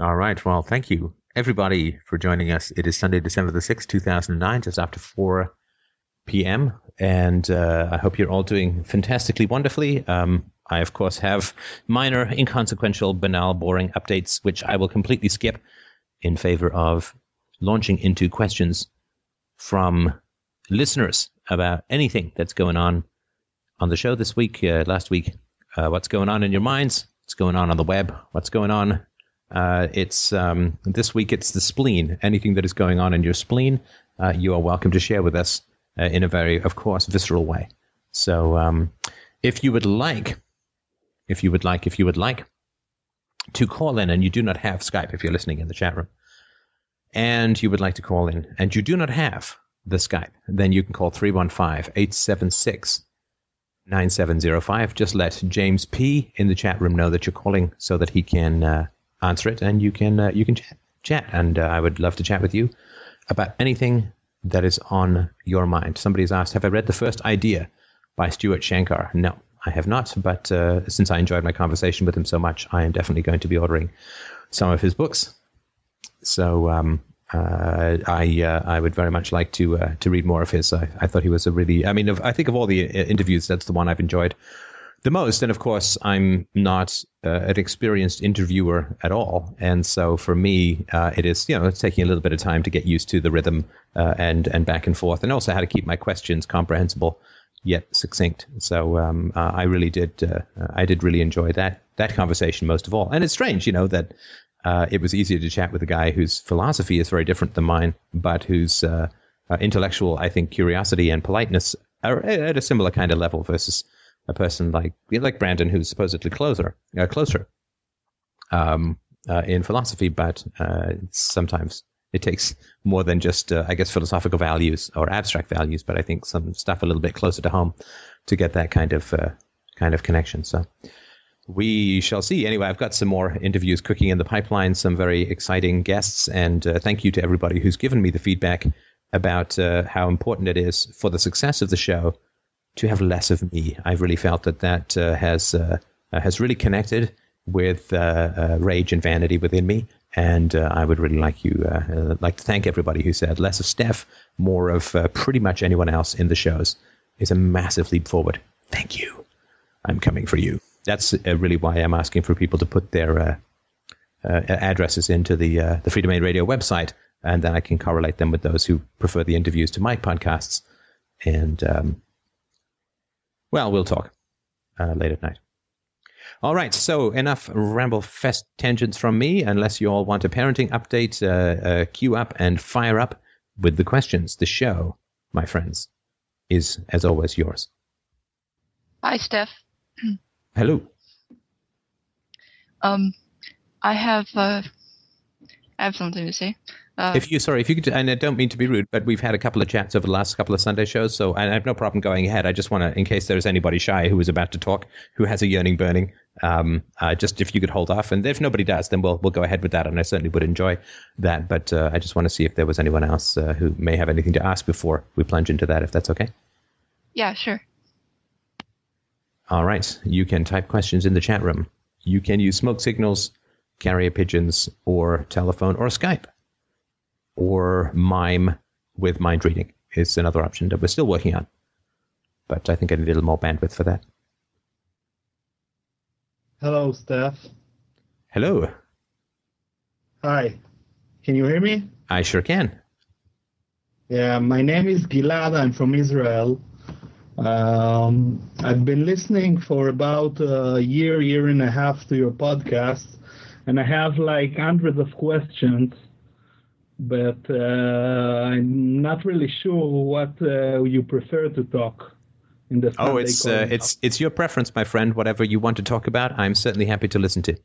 All right. Well, thank you, everybody, for joining us. It is Sunday, December the 6th, 2009, just after 4 p.m. And uh, I hope you're all doing fantastically wonderfully. Um, I, of course, have minor, inconsequential, banal, boring updates, which I will completely skip in favor of launching into questions from listeners about anything that's going on on the show this week, uh, last week, uh, what's going on in your minds, what's going on on the web, what's going on. Uh, it's um, this week. It's the spleen. Anything that is going on in your spleen, uh, you are welcome to share with us uh, in a very, of course, visceral way. So, um, if you would like, if you would like, if you would like to call in, and you do not have Skype, if you're listening in the chat room, and you would like to call in, and you do not have the Skype, then you can call 315 876 9705. Just let James P in the chat room know that you're calling so that he can uh, answer it and you can uh, you can chat. chat. And uh, I would love to chat with you about anything that is on your mind. Somebody's asked, Have I read the first idea by Stuart Shanker? No, I have not. But uh, since I enjoyed my conversation with him so much, I am definitely going to be ordering some of his books. So um, uh, I uh, I would very much like to uh, to read more of his. I, I thought he was a really. I mean, if, I think of all the uh, interviews, that's the one I've enjoyed the most. And of course, I'm not uh, an experienced interviewer at all, and so for me, uh, it is you know it's taking a little bit of time to get used to the rhythm and and back and forth, and also how to keep my questions comprehensible yet succinct. So um, I really did I did really enjoy that that conversation most of all. And it's strange, you know, that uh, it was easier to chat with a guy whose philosophy is very different than mine, but whose uh, uh, intellectual, I think, curiosity and politeness are at a similar kind of level versus a person like like Brandon, who's supposedly closer, uh, closer um, uh, in philosophy, but uh, sometimes it takes more than just, I guess, philosophical values or abstract values, but I think some stuff a little bit closer to home to get that kind of kind of connection. So we shall see. Anyway, I've got some more interviews cooking in the pipeline, some very exciting guests, and uh, thank you to everybody who's given me the feedback about uh, how important it is for the success of the show to have less of me. I've really felt that that uh, has uh, uh, has really connected with uh, rage and vanity within me, and I would really like you like to thank everybody who said less of Steph, more of pretty much anyone else in the shows is a massive leap forward. Thank you. I'm coming for you that's uh, really why I'm asking for people to put their uh, uh, addresses into the uh, the Freedomain Radio website, and then I can correlate them with those who prefer the interviews to my podcasts. And um, well, we'll talk uh, late at night. All right, so enough ramble fest tangents from me. Unless you all want a parenting update, uh, queue up and fire up with the questions. The show, my friends, is as always yours. Hi, Steph. Hello. Um, I have uh, I have something to say. Uh, if you sorry, if you could, and I don't mean to be rude, but we've had a couple of chats over the last couple of Sunday shows, so I have no problem going ahead. I just want to, in case there is anybody shy who is about to talk, who has a yearning burning, um, uh, just if you could hold off, and if nobody does, then we'll we'll go ahead with that, and I certainly would enjoy that. But uh, I just want to see if there was anyone else uh, who may have anything to ask before we plunge into that, if that's okay. Yeah, sure. All right. You can type questions in the chat room. You can use smoke signals, carrier pigeons, or telephone or Skype. Or mime with mind reading is another option that we're still working on. But I think I need a little more bandwidth for that. Hello, Steph. Hello. Hi. Can you hear me? I sure can. Yeah, my name is Gilad. I'm from Israel. Um, I've been listening for about a year, year and a half to your podcast, and I have like hundreds of questions, but uh, I'm not really sure what uh, you prefer to talk. In the oh, it's uh, it's it's your preference, my friend. Whatever you want to talk about, I'm certainly happy to listen to.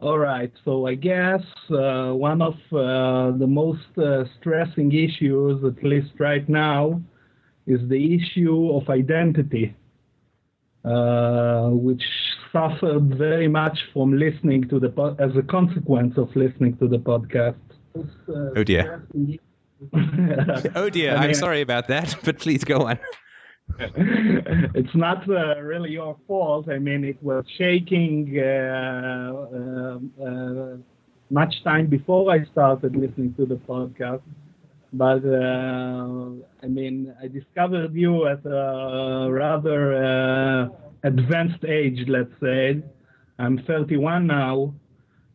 All right, so I guess uh, one of uh, the most uh, stressing issues, at least right now, is the issue of identity, uh, which suffered very much from listening to the po- as a consequence of listening to the podcast. Oh dear. oh dear. I am sorry about that, but please go on. it's not uh, really your fault. I mean, it was shaking uh, uh, uh much time before I started listening to the podcast. But uh, I mean, I discovered you at a rather uh, advanced age, let's say. I'm 31 now,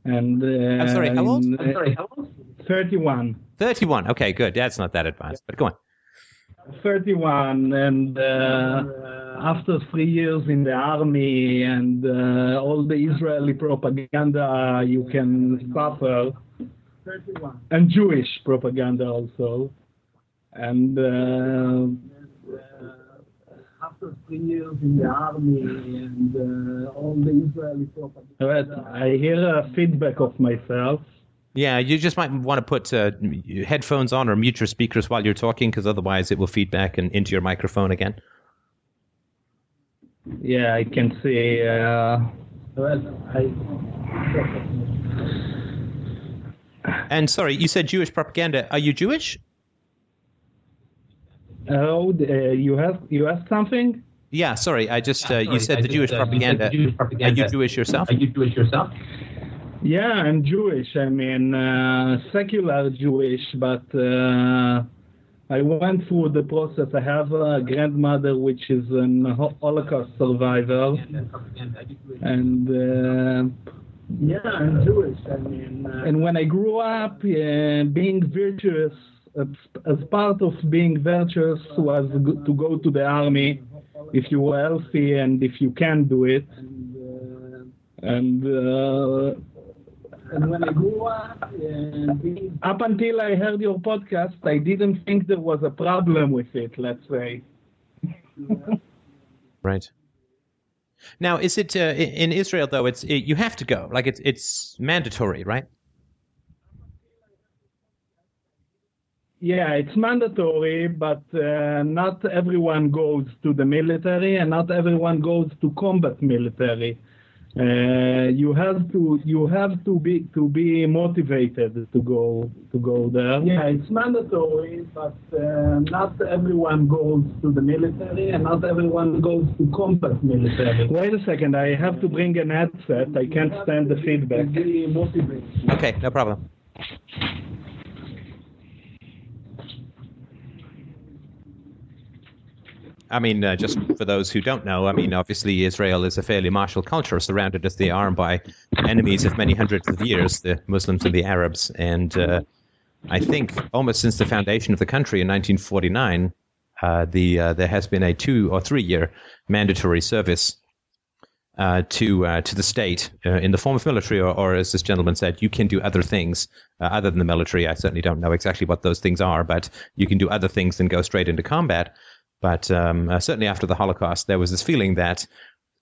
and uh, I'm sorry, how old? in- I'm sorry, how old? 31. 31. Okay, good. That's not that advanced, but go on. 31 and uh, after three years in the army and uh, all the Israeli propaganda you can suffer 31. and Jewish propaganda also and after three years in the army and uh, all the Israeli propaganda I hear a feedback of myself Yeah, you just might want to put uh, headphones on or mute your speakers while you're talking, because otherwise it will feed back and into your microphone again. Yeah, I can see. Uh, well, I, And sorry, you said Jewish propaganda. Are you Jewish? Oh, uh, you have you asked something? Yeah, sorry. I just uh, you Sorry, said I the just, Jewish uh, propaganda. the Jewish propaganda. Are you Jewish yourself? Are you Jewish yourself? Yeah, I'm Jewish. I mean, uh, secular Jewish, but uh, I went through the process. I have a grandmother which is an Holocaust survivor, and uh, yeah, I'm Jewish. I mean, uh, and when I grew up, uh, being virtuous as, part of being virtuous was to go to the army if you were healthy and if you can do it. And uh, and when I grew up, and up until I heard your podcast, I didn't think there was a problem with it. Let's say. Right. Now, is it uh, in Israel though? It's it, you have to go. Like it's it's mandatory, right? Yeah, it's mandatory, but uh, not everyone goes to the military, and not everyone goes to combat military. Uh, you have to you have to be to be motivated to go to go there. Yeah, it's mandatory, but uh, not everyone goes to the military, and not everyone goes to combat military. Wait a second, I have to bring an headset. I can't stand the feedback. Okay, no problem. I mean, uh, just for those who don't know, I mean, obviously Israel is a fairly martial culture, surrounded as they are by enemies of many hundreds of years, the Muslims and the Arabs. And uh, I think almost since the foundation of the country in 1949, uh, the uh, there has been a two or three year mandatory service uh, to uh, to the state uh, in the form of military, or, or as this gentleman said, you can do other things uh, other than the military. I certainly don't know exactly what those things are, but you can do other things than go straight into combat. But um, uh, certainly after the Holocaust, there was this feeling that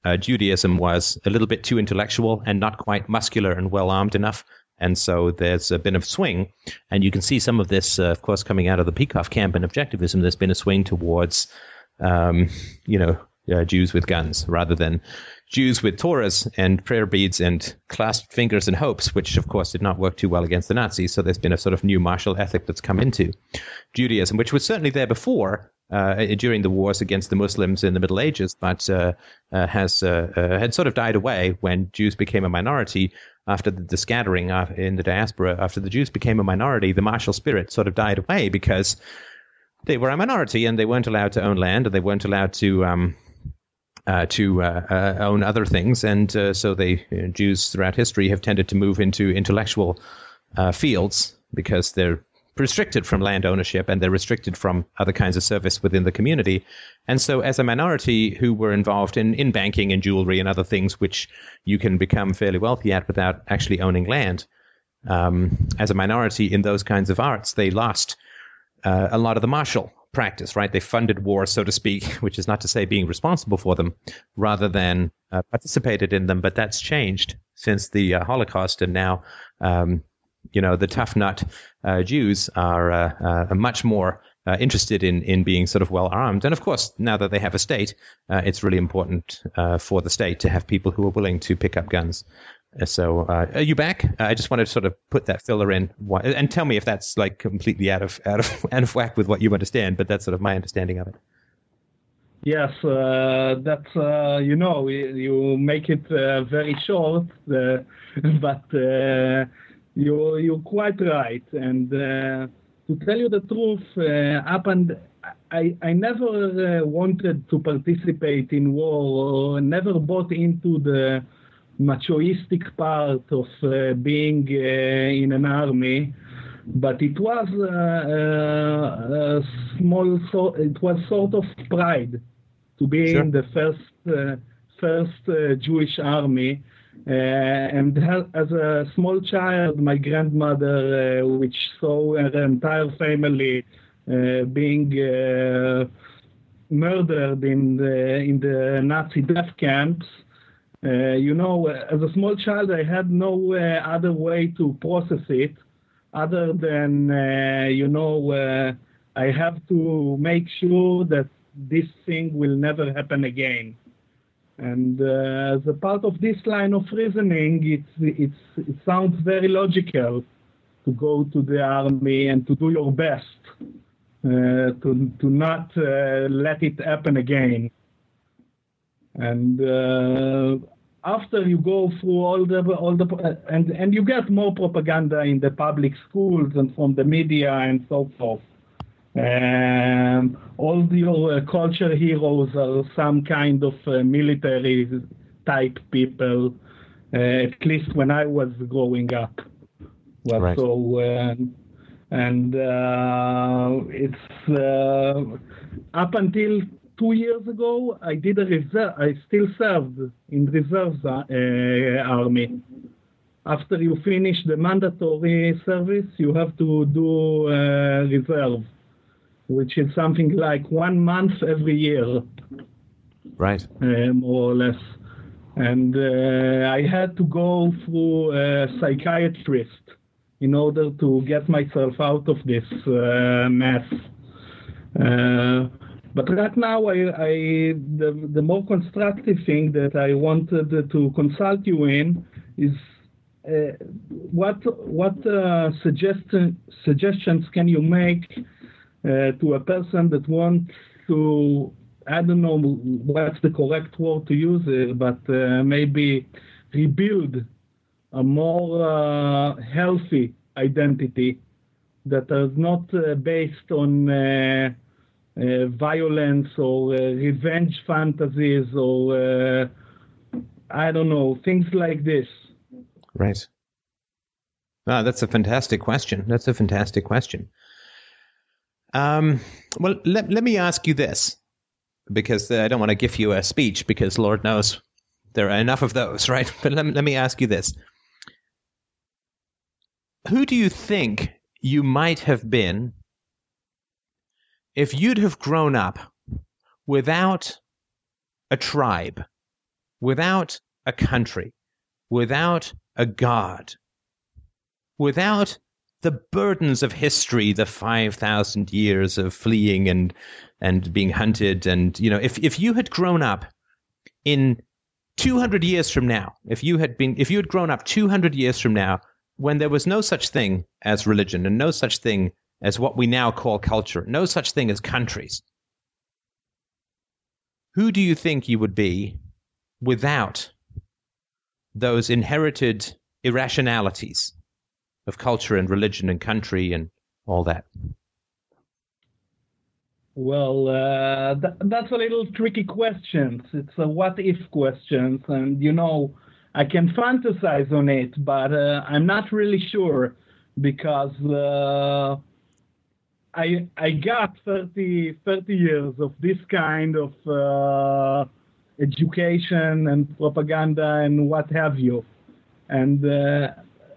uh, Judaism was a little bit too intellectual and not quite muscular and well armed enough. And so there's been a swing, and you can see some of this, uh, of course, coming out of the Peikoff camp and objectivism. There's been a swing towards, um, you know, uh, Jews with guns rather than Jews with Torahs and prayer beads and clasped fingers and hopes, which of course did not work too well against the Nazis. So there's been a sort of new martial ethic that's come into Judaism, which was certainly there before uh, during the wars against the Muslims in the Middle Ages, but uh, uh, has uh, uh, had sort of died away when Jews became a minority after the, the scattering in the diaspora. After the Jews became a minority, the martial spirit sort of died away because they were a minority and they weren't allowed to own land and they weren't allowed to. Um, uh, to uh, uh, own other things, and uh, so they you know, Jews throughout history have tended to move into intellectual uh, fields because they're restricted from land ownership and they're restricted from other kinds of service within the community. And so, as a minority who were involved in in banking and jewelry and other things which you can become fairly wealthy at without actually owning land, um, as a minority in those kinds of arts, they lost uh, a lot of the martial practice, right? They funded war, so to speak, which is not to say being responsible for them, rather than uh, participated in them. But that's changed since the uh, Holocaust, and now, um, you know, the tough nut uh, Jews are uh, uh, much more uh, interested in in being sort of well armed. And of course, now that they have a state, it's really important for the state to have people who are willing to pick up guns. Uh, So, uh, are you back? Uh, I just wanted to sort of put that filler in, and tell me if that's like completely out of out of out of whack with what you understand. But that's sort of my understanding of it. Yes, uh, that's uh, you know you, make it uh, very short, uh, but you you're quite right. And to tell you the truth, and I I never wanted to participate in war or never bought into the machoistic part of uh, being uh, in an army. But it was uh, a small, so, it was sort of pride to be Sure. in the first first Jewish army. Uh, and as a small child, my grandmother, uh, which saw her entire family uh, being uh, murdered in the in the Nazi death camps, uh, you know, as a small child, I had no uh, other way to process it, other than uh, you know, uh, I have to make sure that this thing will never happen again. And uh, as a part of this line of reasoning, it's, it's, it sounds very logical to go to the army and to do your best uh, to, to not uh, let it happen again. And uh, after you go through all the all the and and you get more propaganda in the public schools and from the media and so forth. Um, all your uh, culture heroes are some kind of uh, military type people, uh, at least when I was growing up. Well, Right. So, uh, and uh, it's uh, up until two years ago, I did a reserve. I still served in reserves uh, army. After you finish the mandatory service, you have to do uh, reserve which is something like one month every year, Right. uh, more or less. And uh, I had to go through a psychiatrist in order to get myself out of this uh, mess. But right now, I, I the, the more constructive thing that I wanted to consult you in is uh, what what uh, suggestion, suggestions can you make uh, to a person that wants to I don't know what's the correct word to use, but uh, maybe rebuild a more uh, healthy identity that is not uh, based on violence or uh, revenge fantasies or uh, I don't know things like this. Right. Ah, that's a fantastic question. That's a fantastic question. Um, well, let, let me ask you this, because uh, I don't want to give you a speech, because Lord knows there are enough of those, right? But let, let me ask you this. Who do you think you might have been if you'd have grown up without a tribe, without a country, without a god, without the burdens of history, the 5,000 years of fleeing and, and being hunted. And, you know, if, if you had grown up in 200 years from now, if you had been, if you had grown up 200 years from now, when there was no such thing as religion and no such thing as what we now call culture, no such thing as countries, who do you think you would be without those inherited irrationalities of culture and religion and country and all that? Well, uh, th- that's a little tricky question. It's a what if question, and you know, I can fantasize on it, but uh, I'm not really sure because uh, I I got 30, 30 years of this kind of uh, education and propaganda and what have you, and uh,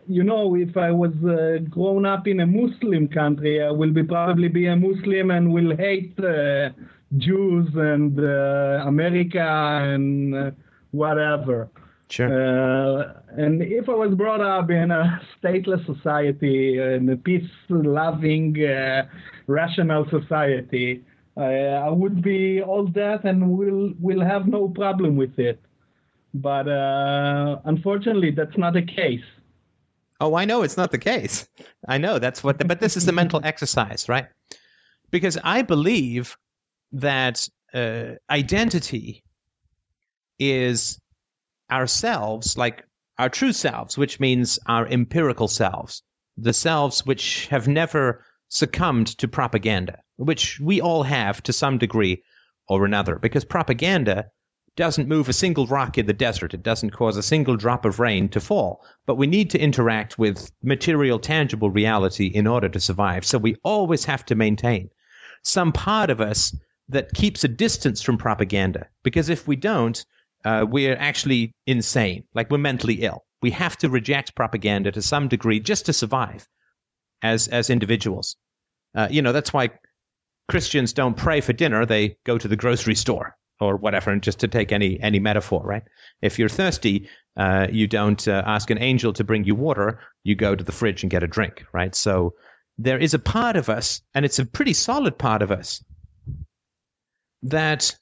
you know, if I was uh, grown up in a Muslim country, I will be probably be a Muslim and will hate uh, Jews and uh, America and uh, whatever. Sure. Uh, and if I was brought up in a stateless society, in a peace-loving, uh, rational society, I, I would be all that and will will have no problem with it. But uh, unfortunately, that's not the case. Oh, I know it's not the case. I know that's what, the, but this is the mental exercise, right? Because I believe that uh, identity is ourselves, like our true selves, which means our empirical selves, the selves which have never succumbed to propaganda, which we all have to some degree or another, because propaganda doesn't move a single rock in the desert. It doesn't cause a single drop of rain to fall. But we need to interact with material, tangible reality in order to survive. So we always have to maintain some part of us that keeps a distance from propaganda. Because if we don't, uh, we're actually insane. Like we're mentally ill. We have to reject propaganda to some degree just to survive as as individuals. Uh, you know, that's why Christians don't pray for dinner; they go to the grocery store or whatever. And just to take any any metaphor, right? If you're thirsty, uh, you don't uh, ask an angel to bring you water; you go to the fridge and get a drink, right? So there is a part of us, and it's a pretty solid part of us, that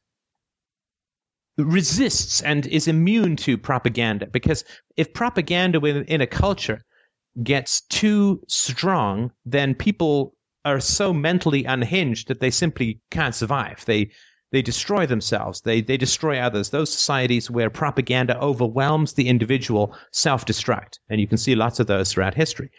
resists and is immune to propaganda. Because if propaganda within a culture gets too strong, then people are so mentally unhinged that they simply can't survive. They they destroy themselves. They they destroy others. Those societies where propaganda overwhelms the individual self-destruct, and you can see lots of those throughout history.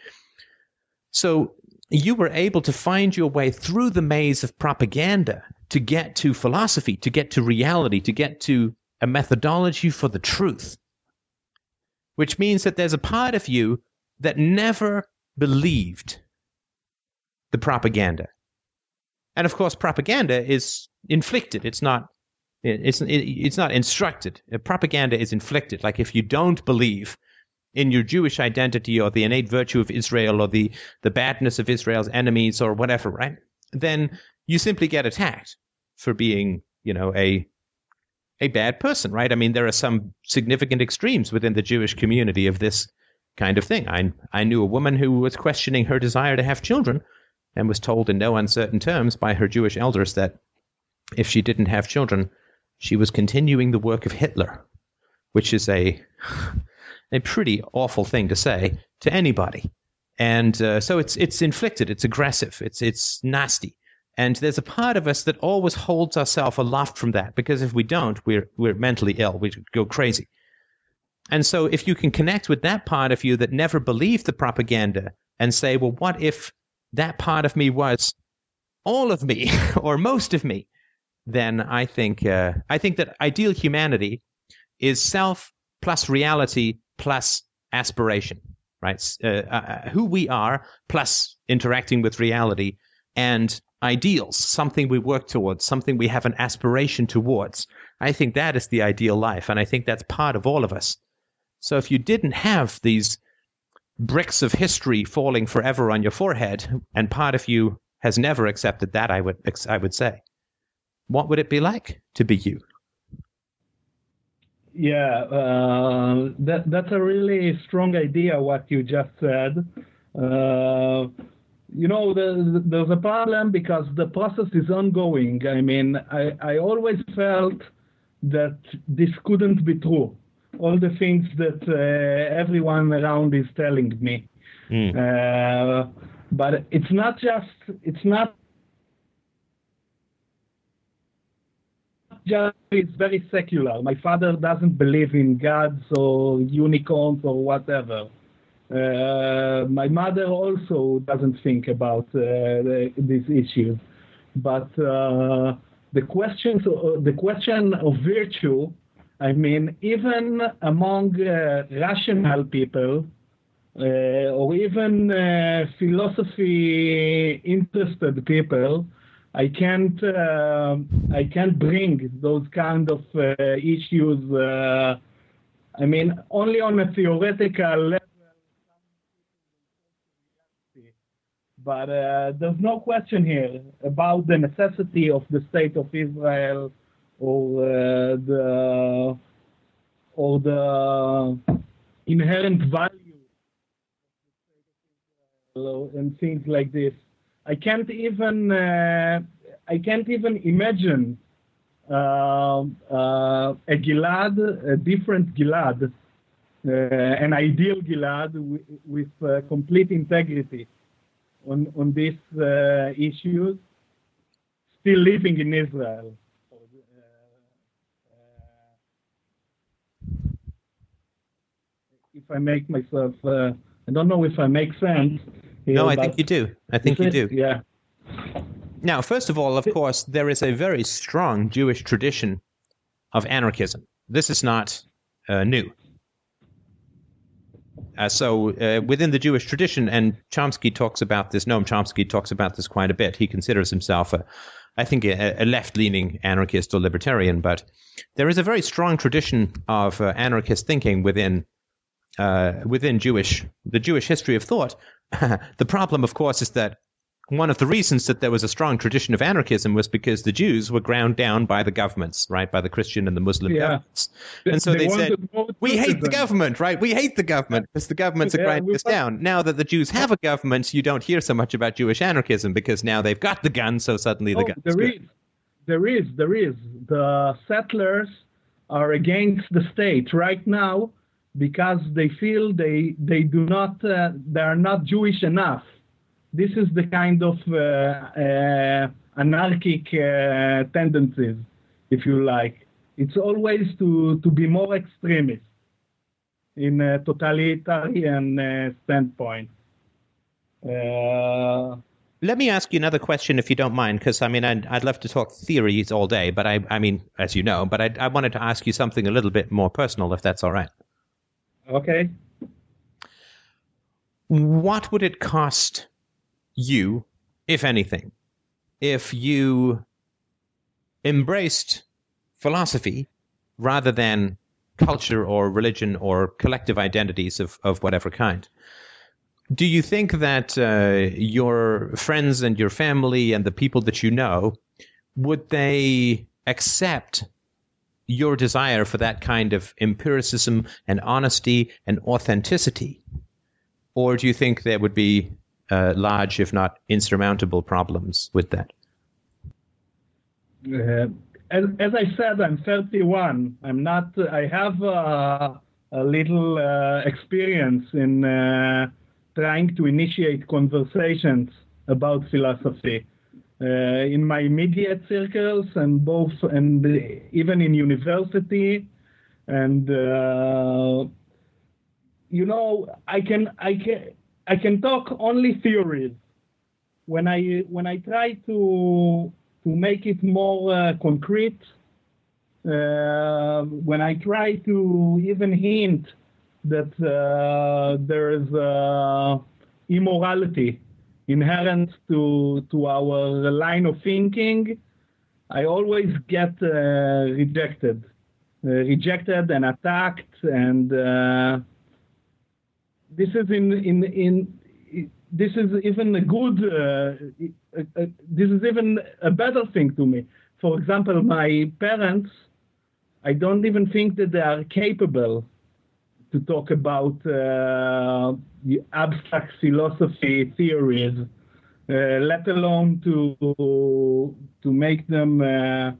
So you were able to find your way through the maze of propaganda to get to philosophy, to get to reality, to get to a methodology for the truth. Which means that there's a part of you that never believed the propaganda. And of course, propaganda is inflicted. It's not. It's it's not instructed. Propaganda is inflicted. Like if you don't believe in your Jewish identity or the innate virtue of Israel or the the badness of Israel's enemies or whatever, right? Then you simply get attacked for being, you know, a a bad person, right? I mean, there are some significant extremes within the Jewish community of this kind of thing. I I knew a woman who was questioning her desire to have children and was told in no uncertain terms by her Jewish elders that if she didn't have children, she was continuing the work of Hitler, which is a a pretty awful thing to say to anybody. And uh, so it's it's inflicted, it's aggressive, it's it's nasty. And there's a part of us that always holds ourselves aloft from that because if we don't, we're we're mentally ill, we go crazy. And so if you can connect with that part of you that never believed the propaganda and say, well, what if that part of me was all of me or most of me, then I think uh, I think that ideal humanity is self plus reality plus aspiration, right? Uh, uh, who we are plus interacting with reality and ideals, something we work towards, something we have an aspiration towards. I think that is the ideal life, and I think that's part of all of us. So if you didn't have these bricks of history falling forever on your forehead, and part of you has never accepted that, I would I would say. What would it be like to be you? Yeah, uh, that that's a really strong idea. What you just said. Uh, you know, the, there's a problem because the process is ongoing. I mean, I, I always felt that this couldn't be true all the things that uh, everyone around is telling me. Mm. Uh, but it's not just it's not just it's very secular. My father doesn't believe in gods or unicorns or whatever. Uh, my mother also doesn't think about uh, the, these issues. But uh, the questions, the question of virtue I mean, even among uh, rational people, uh, or even uh, philosophy interested people, I can't uh, I can't bring those kind of uh, issues. Uh, I mean, only on a theoretical level. But there's no question here about the necessity of the state of Israel or uh, the or the inherent value and things like this. I can't even uh, I can't even imagine uh, uh, a Gilad, a different Gilad, uh, an ideal Gilad with, with uh, complete integrity on on these uh, issues, still living in Israel. if I make myself, I don't know if I make sense. No, I think you do. I think you it? do. Yeah. Now, first of all, of course, there is a very strong Jewish tradition of anarchism. This is not uh, new. Uh, so, uh, within the Jewish tradition, and Chomsky talks about this, Noam Chomsky talks about this quite a bit. He considers himself, a, I think, a, a left leaning anarchist or libertarian, but there is a very strong tradition of uh, anarchist thinking within. Uh, within Jewish, the Jewish history of thought, the problem, of course, is that one of the reasons that there was a strong tradition of anarchism was because the Jews were ground down by the governments, right, by the Christian and the Muslim Yeah. governments, and so they, said, "We hate the government, right? We hate the government because the governments are grinding us down." Now that the Jews have a government, you don't hear so much about Jewish anarchism because now they've got the gun, so suddenly the Oh, gun. there is, there is, there is. The settlers are against the state right now because they feel they they do not uh, they are not Jewish enough. This is the kind of uh, uh, anarchic uh, tendencies, if you like. It's always to to be more extremist in a totalitarian uh, standpoint. Uh, Let me ask you another question, if you don't mind, because I mean, I'd, I'd love to talk theories all day, but I, I mean, as you know, but I, I wanted to ask you something a little bit more personal, if that's all right. Okay. What would it cost you, if anything, if you embraced philosophy rather than culture or religion or collective identities of, of whatever kind? Do you think that uh, your friends and your family and the people that you know would they accept your desire for that kind of empiricism and honesty and authenticity? Or do you think there would be uh, large, if not insurmountable, problems with that? Uh, as, as I said, I'm 31. I'm not. I have uh, a little uh, experience in uh, trying to initiate conversations about philosophy in my immediate circles and both, and even in university, and uh, you know, I can, I can, I can talk only theories. When I when I try to to make it more uh, concrete, uh, when I try to even hint that uh, there is uh, immorality inherent to to our line of thinking, I always get uh, rejected, uh, rejected and attacked, and uh, this is in in in this is even a good uh, this is even a better thing to me. For example my parents i don't even think that they are capable to talk about uh, abstract philosophy theories uh, let alone to to make them uh,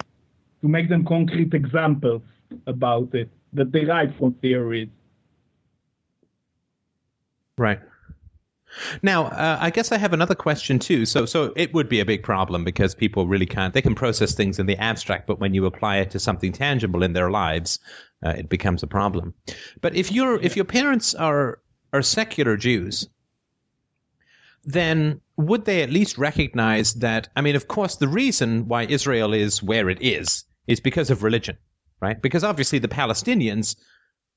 to make them concrete examples about it that derive from theories Right. Now, uh, I guess I have another question too. So, so it would be a big problem because people really can't. They can process things in the abstract, but when you apply it to something tangible in their lives, uh, it becomes a problem. But if your if your parents are are secular Jews, then would they at least recognize that? I mean, of course, the reason why Israel is where it is is because of religion, right? Because obviously the Palestinians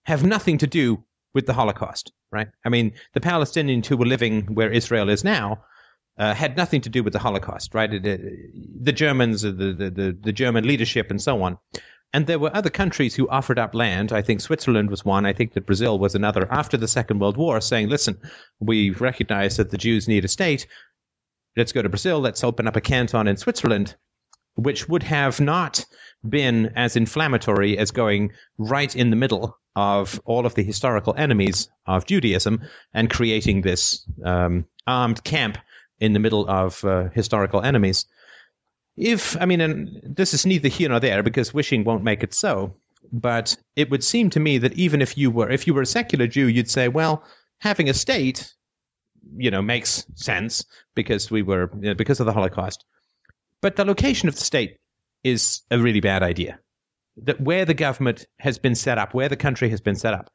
have nothing to do with the Holocaust, right? I mean, the Palestinians who were living where Israel is now uh, had nothing to do with the Holocaust, right? It, it, the Germans, the, the, the, the German leadership, and so on. And there were other countries who offered up land. I think Switzerland was one. I think that Brazil was another after the Second World War, saying, listen, we recognize that the Jews need a state. Let's go to Brazil. Let's open up a canton in Switzerland, which would have not been as inflammatory as going right in the middle of all of the historical enemies of Judaism and creating this um, armed camp in the middle of uh, historical enemies. If, I mean, and this is neither here nor there because wishing won't make it so, but it would seem to me that even if you were, if you were a secular Jew, you'd say, well, having a state, you know, makes sense because we were, you know, because of the Holocaust. But the location of the state is a really bad idea. That where the government has been set up, where the country has been set up,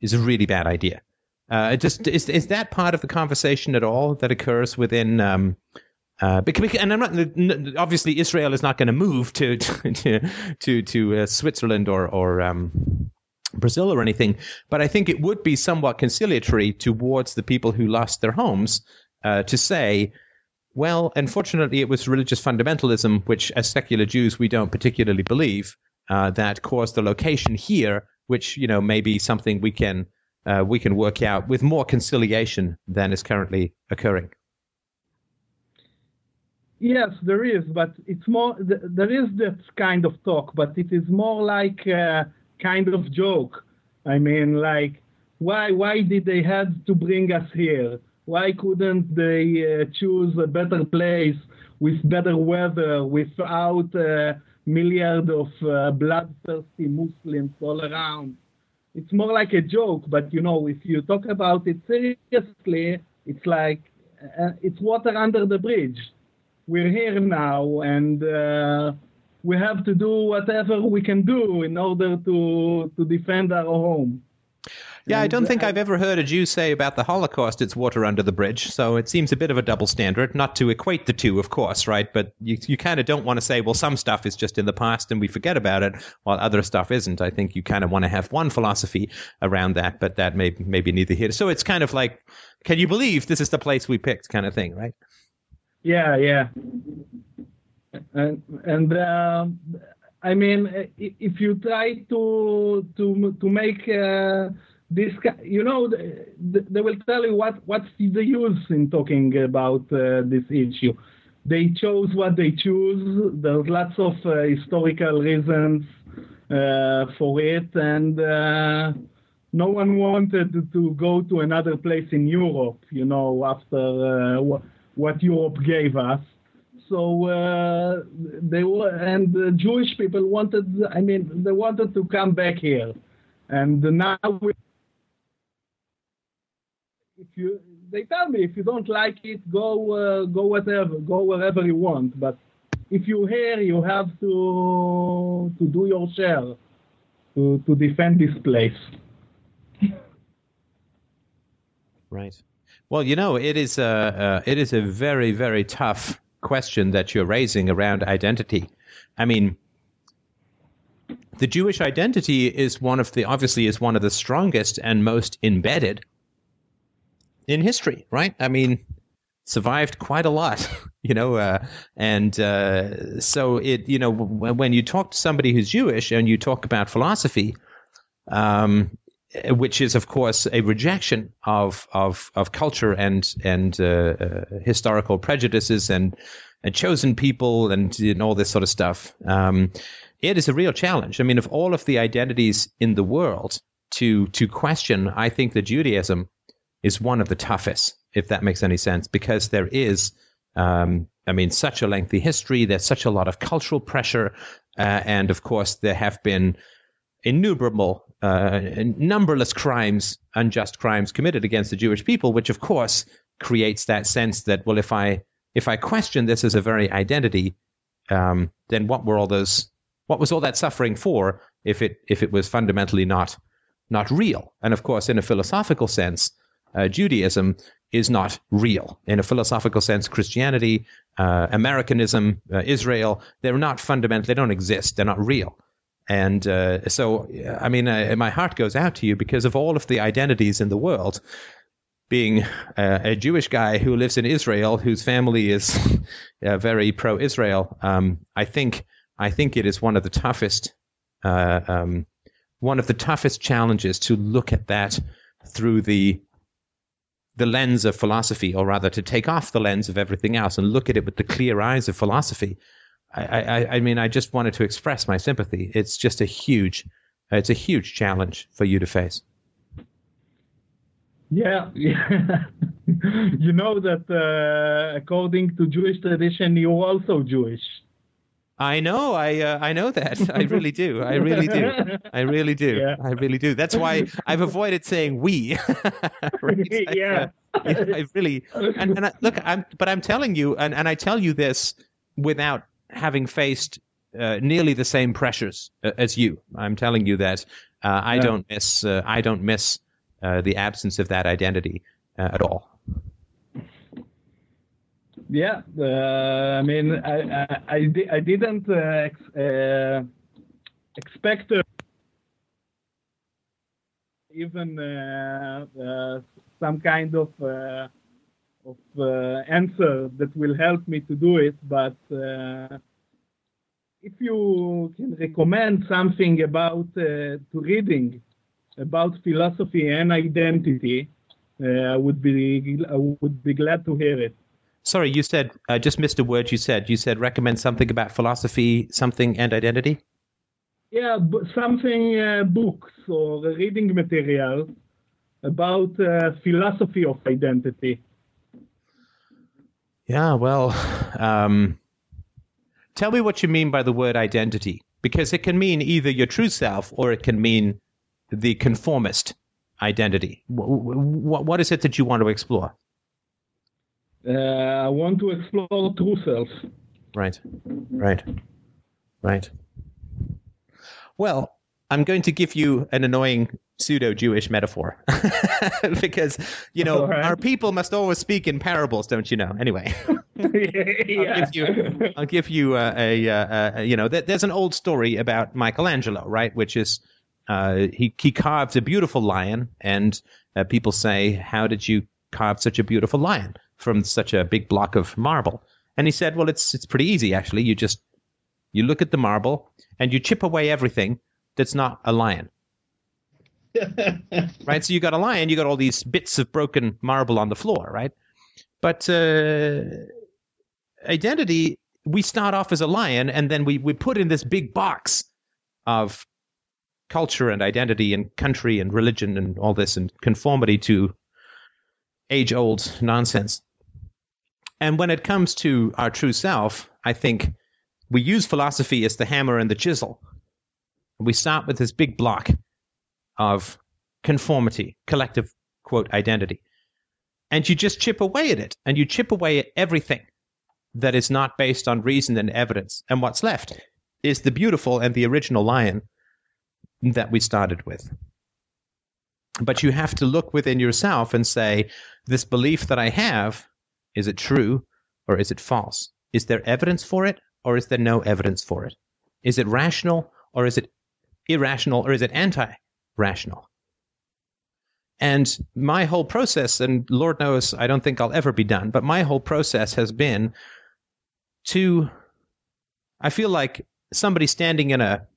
is a really bad idea. Uh, just is is that part of the conversation at all that occurs within? Um, uh, because, and I'm not obviously Israel is not going to move to to to to uh, Switzerland or or um, Brazil or anything, but I think it would be somewhat conciliatory towards the people who lost their homes uh, to say, well, unfortunately, it was religious fundamentalism, which as secular Jews we don't particularly believe, uh, that caused the location here, which you know may be something we can uh, we can work out with more conciliation than is currently occurring. Yes, there is, but it's more. There is that kind of talk, but it is more like a kind of joke. I mean, like, why why did they have to bring us here? Why couldn't they uh, choose a better place with better weather, without a milliard of uh, bloodthirsty Muslims all around? It's more like a joke, but you know, if you talk about it seriously, it's like uh, it's water under the bridge we're here now and uh, we have to do whatever we can do in order to to defend our home. Yeah, I don't think I've ever heard a Jew say about the Holocaust it's water under the bridge. So it seems a bit of a double standard. Not to equate the two, of course, right? But you, you kind of don't want to say, well, some stuff is just in the past and we forget about it, while other stuff isn't. I think you kind of want to have one philosophy around that, but that may maybe neither here. So it's kind of like, can you believe this is the place we picked, kind of thing, right? Yeah, yeah. And and uh, I mean, if you try to to to make uh, this, you know, they will tell you what what's the use in talking about uh, this issue. They chose what they choose. There's lots of uh, historical reasons uh, for it, and uh, no one wanted to go to another place in Europe, you know, after what Europe gave us. So uh, they were, and the Jewish people wanted. I mean, they wanted to come back here, and now we, if you, they tell me if you don't like it, go uh, go whatever, go wherever you want. But if you're here, you have to to do your share to to defend this place. Right. Well, you know, it is a uh, it is a very very tough question that you're raising around identity. I mean, the Jewish identity is one of the obviously is one of the strongest and most embedded in history, right? I mean, survived quite a lot, you know, uh, and uh, so it, you know, when you talk to somebody who's Jewish and you talk about philosophy, um, which is of course a rejection of of of culture and and uh, uh, historical prejudices and and chosen people and, and all this sort of stuff. Um, it is a real challenge. I mean, of all of the identities in the world to to question, I think that Judaism is one of the toughest, if that makes any sense, because there is. Um, I mean, such a lengthy history. There's such a lot of cultural pressure, uh, and of course, there have been innumerable uh, numberless crimes, unjust crimes committed against the Jewish people, which of course creates that sense that well, if I if I question this as a very identity, um, then what were all those? What was all that suffering for? If it if it was fundamentally not not real, and of course, in a philosophical sense, uh, Judaism is not real. In a philosophical sense, Christianity, uh, Americanism, uh, Israel, they're not fundamental. They don't exist. They're not real. And uh, so, I mean, uh, my heart goes out to you because of all of the identities in the world. Being uh, a Jewish guy who lives in Israel, whose family is uh, very pro-Israel, um, I think I think it is one of the toughest uh, um, one of the toughest challenges to look at that through the the lens of philosophy, or rather, to take off the lens of everything else and look at it with the clear eyes of philosophy I, I, I mean, I just wanted to express my sympathy. It's just a huge, it's a huge challenge for you to face. Yeah, yeah. you know that uh, according to Jewish tradition, you're also Jewish. I know, I uh, I know that. I really do. I really do. I really do. Yeah. I really do. That's why I've avoided saying we. right? Yeah. Uh, I really and, and I, look, I'm but I'm telling you, and, and I tell you this without having faced uh, nearly the same pressures uh, as you. I'm telling you that uh, I yeah. don't miss. Uh, I don't miss uh, the absence of that identity uh, at all. Yeah, uh, I mean, I I, I, di- I didn't uh, ex- uh, expect even uh, uh, some kind of uh, of uh, answer that will help me to do it, but uh, if you can recommend something about uh, to reading about philosophy and identity, uh, I would be I would be glad to hear it. Sorry, you said I just missed a word. You said you said recommend something about philosophy, something, and identity. Yeah, b- something uh, books or reading material about uh, philosophy of identity. Yeah, well, um, tell me what you mean by the word identity, because it can mean either your true self or it can mean the conformist identity. What, what is it that you want to explore? Uh, I want to explore true self. Right, right, right. Well, I'm going to give you an annoying pseudo Jewish metaphor because, you know, right. our people must always speak in parables, don't you know? Anyway. yeah. I'll give you, I'll give you uh, a, uh, uh, you know, there, there's an old story about Michelangelo, right? Which is, uh, he he carved a beautiful lion, and uh, people say, "How did you carve such a beautiful lion from such a big block of marble?" And he said, "Well, it's it's pretty easy actually. You just you look at the marble and you chip away everything that's not a lion." Right? So you got a lion, you got all these bits of broken marble on the floor, right? But uh, identity, we start off as a lion, and then we we put in this big box of culture and identity and country and religion and all this and conformity to age old nonsense. And when it comes to our true self, I think we use philosophy as the hammer and the chisel. We start with this big block of conformity, collective quote identity. And you just chip away at it, and you chip away at everything that is not based on reason and evidence. And what's left is the beautiful and the original lion that we started with. But you have to look within yourself and say, this belief that I have, is it true or is it false? Is there evidence for it or is there no evidence for it? Is it rational or is it irrational or is it anti rational? And my whole process, and Lord knows I don't think I'll ever be done, but my whole process has been to, I feel like somebody standing in a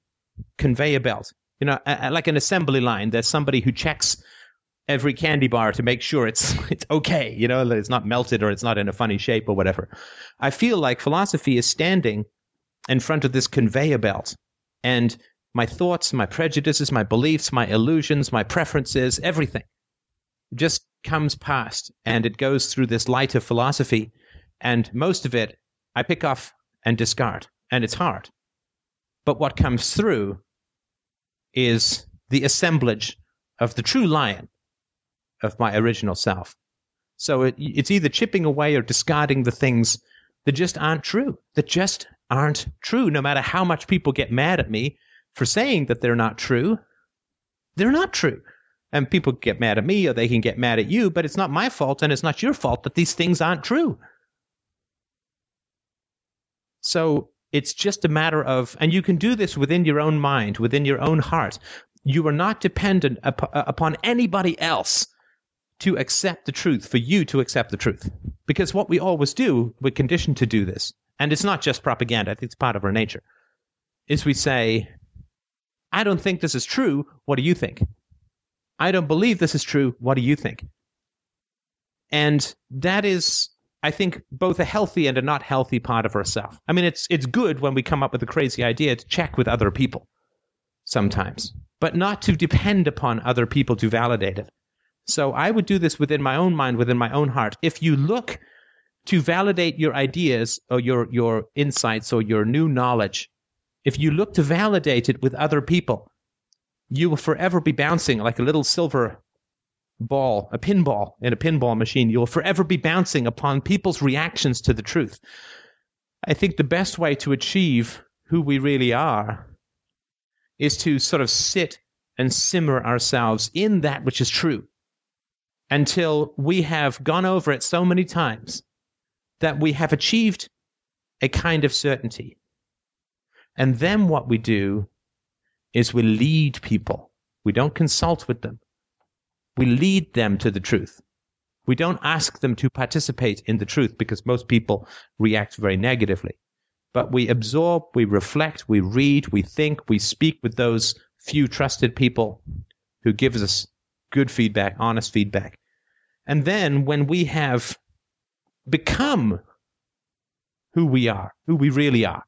conveyor belt, you know, a- a- like an assembly line. There's somebody who checks every candy bar to make sure it's it's okay, you know, that it's not melted or it's not in a funny shape or whatever. I feel like philosophy is standing in front of this conveyor belt, and my thoughts, my prejudices, my beliefs, my illusions, my preferences, everything just comes past and it goes through this light of philosophy. And most of it I pick off and discard, and it's hard. But what comes through is the assemblage of the true lion of my original self. So it, it's either chipping away or discarding the things that just aren't true, that just aren't true, no matter how much people get mad at me for saying that they're not true. They're not true. And people get mad at me or they can get mad at you, but it's not my fault and it's not your fault that these things aren't true. So it's just a matter of, and you can do this within your own mind, within your own heart. You are not dependent up, uh, upon anybody else to accept the truth, for you to accept the truth. Because what we always do, we're conditioned to do this. And it's not just propaganda, I think it's part of our nature. Is we say, I don't think this is true. What do you think? I don't believe this is true. What do you think? And that is, I think, both a healthy and a not healthy part of ourselves. I mean, it's it's good when we come up with a crazy idea to check with other people sometimes, but not to depend upon other people to validate it. So I would do this within my own mind, within my own heart. If you look to validate your ideas or your your insights or your new knowledge, if you look to validate it with other people, you will forever be bouncing like a little silver ball, a pinball in a pinball machine. You will forever be bouncing upon people's reactions to the truth. I think the best way to achieve who we really are is to sort of sit and simmer ourselves in that which is true, until we have gone over it so many times that we have achieved a kind of certainty. And then what we do is we lead people. We don't consult with them. We lead them to the truth. We don't ask them to participate in the truth because most people react very negatively. But we absorb, we reflect, we read, we think, we speak with those few trusted people who gives us good feedback, honest feedback. And then when we have become who we are, who we really are,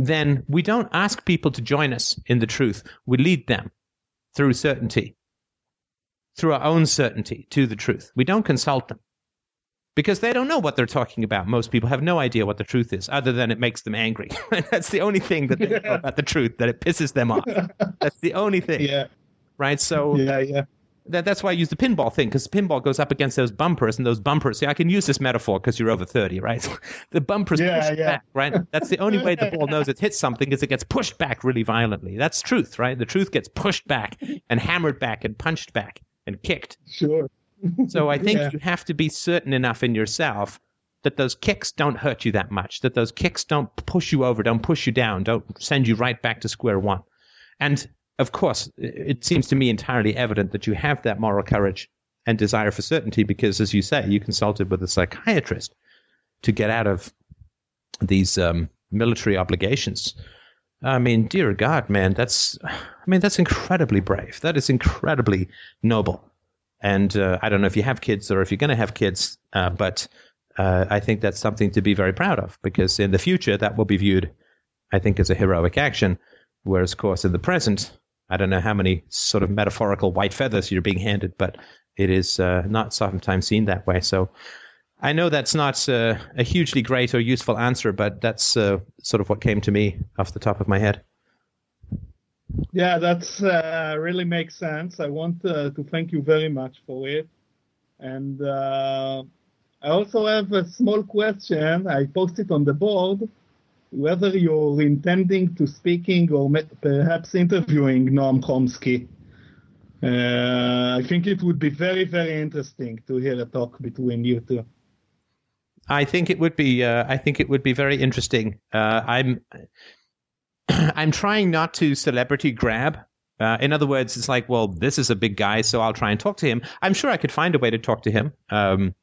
then we don't ask people to join us in the truth. We lead them through certainty, through our own certainty to the truth. We don't consult them because they don't know what they're talking about. Most people have no idea what the truth is, other than it makes them angry. That's the only thing that they know about the truth, that it pisses them off. That's the only thing. Yeah. Right? So Yeah, yeah. That, that's why I use the pinball thing because the pinball goes up against those bumpers and those bumpers. See, I can use this metaphor because you're over 30, right? the bumpers Yeah, push yeah. back, right? That's the only way the ball knows it hits something is it gets pushed back really violently. That's truth, right? The truth gets pushed back and hammered back and punched back and kicked. Sure. So I think Yeah. you have to be certain enough in yourself that those kicks don't hurt you that much, that those kicks don't push you over, don't push you down, don't send you right back to square one. And of course, it seems to me entirely evident that you have that moral courage and desire for certainty because, as you say, you consulted with a psychiatrist to get out of these um, military obligations. I mean, dear God, man, that's, I mean, that's incredibly brave. That is incredibly noble. And uh, I don't know if you have kids or if you're going to have kids, uh, but uh, I think that's something to be very proud of because in the future that will be viewed, I think, as a heroic action. Whereas, of course, in the present, I don't know how many sort of metaphorical white feathers you're being handed, but it is uh, not sometimes seen that way. So I know that's not uh, a hugely great or useful answer, but that's uh, sort of what came to me off the top of my head. Yeah, that's uh, really makes sense. I want uh, to thank you very much for it. And uh, I also have a small question. I posted on the board whether you're intending to speaking or perhaps interviewing Noam Chomsky. Uh, I think it would be very, very interesting to hear a talk between you two. I think it would be. Uh, I think it would be very interesting. Uh, I'm. I'm trying not to celebrity grab. Uh, in other words, it's like, well, this is a big guy, so I'll try and talk to him. I'm sure I could find a way to talk to him, um,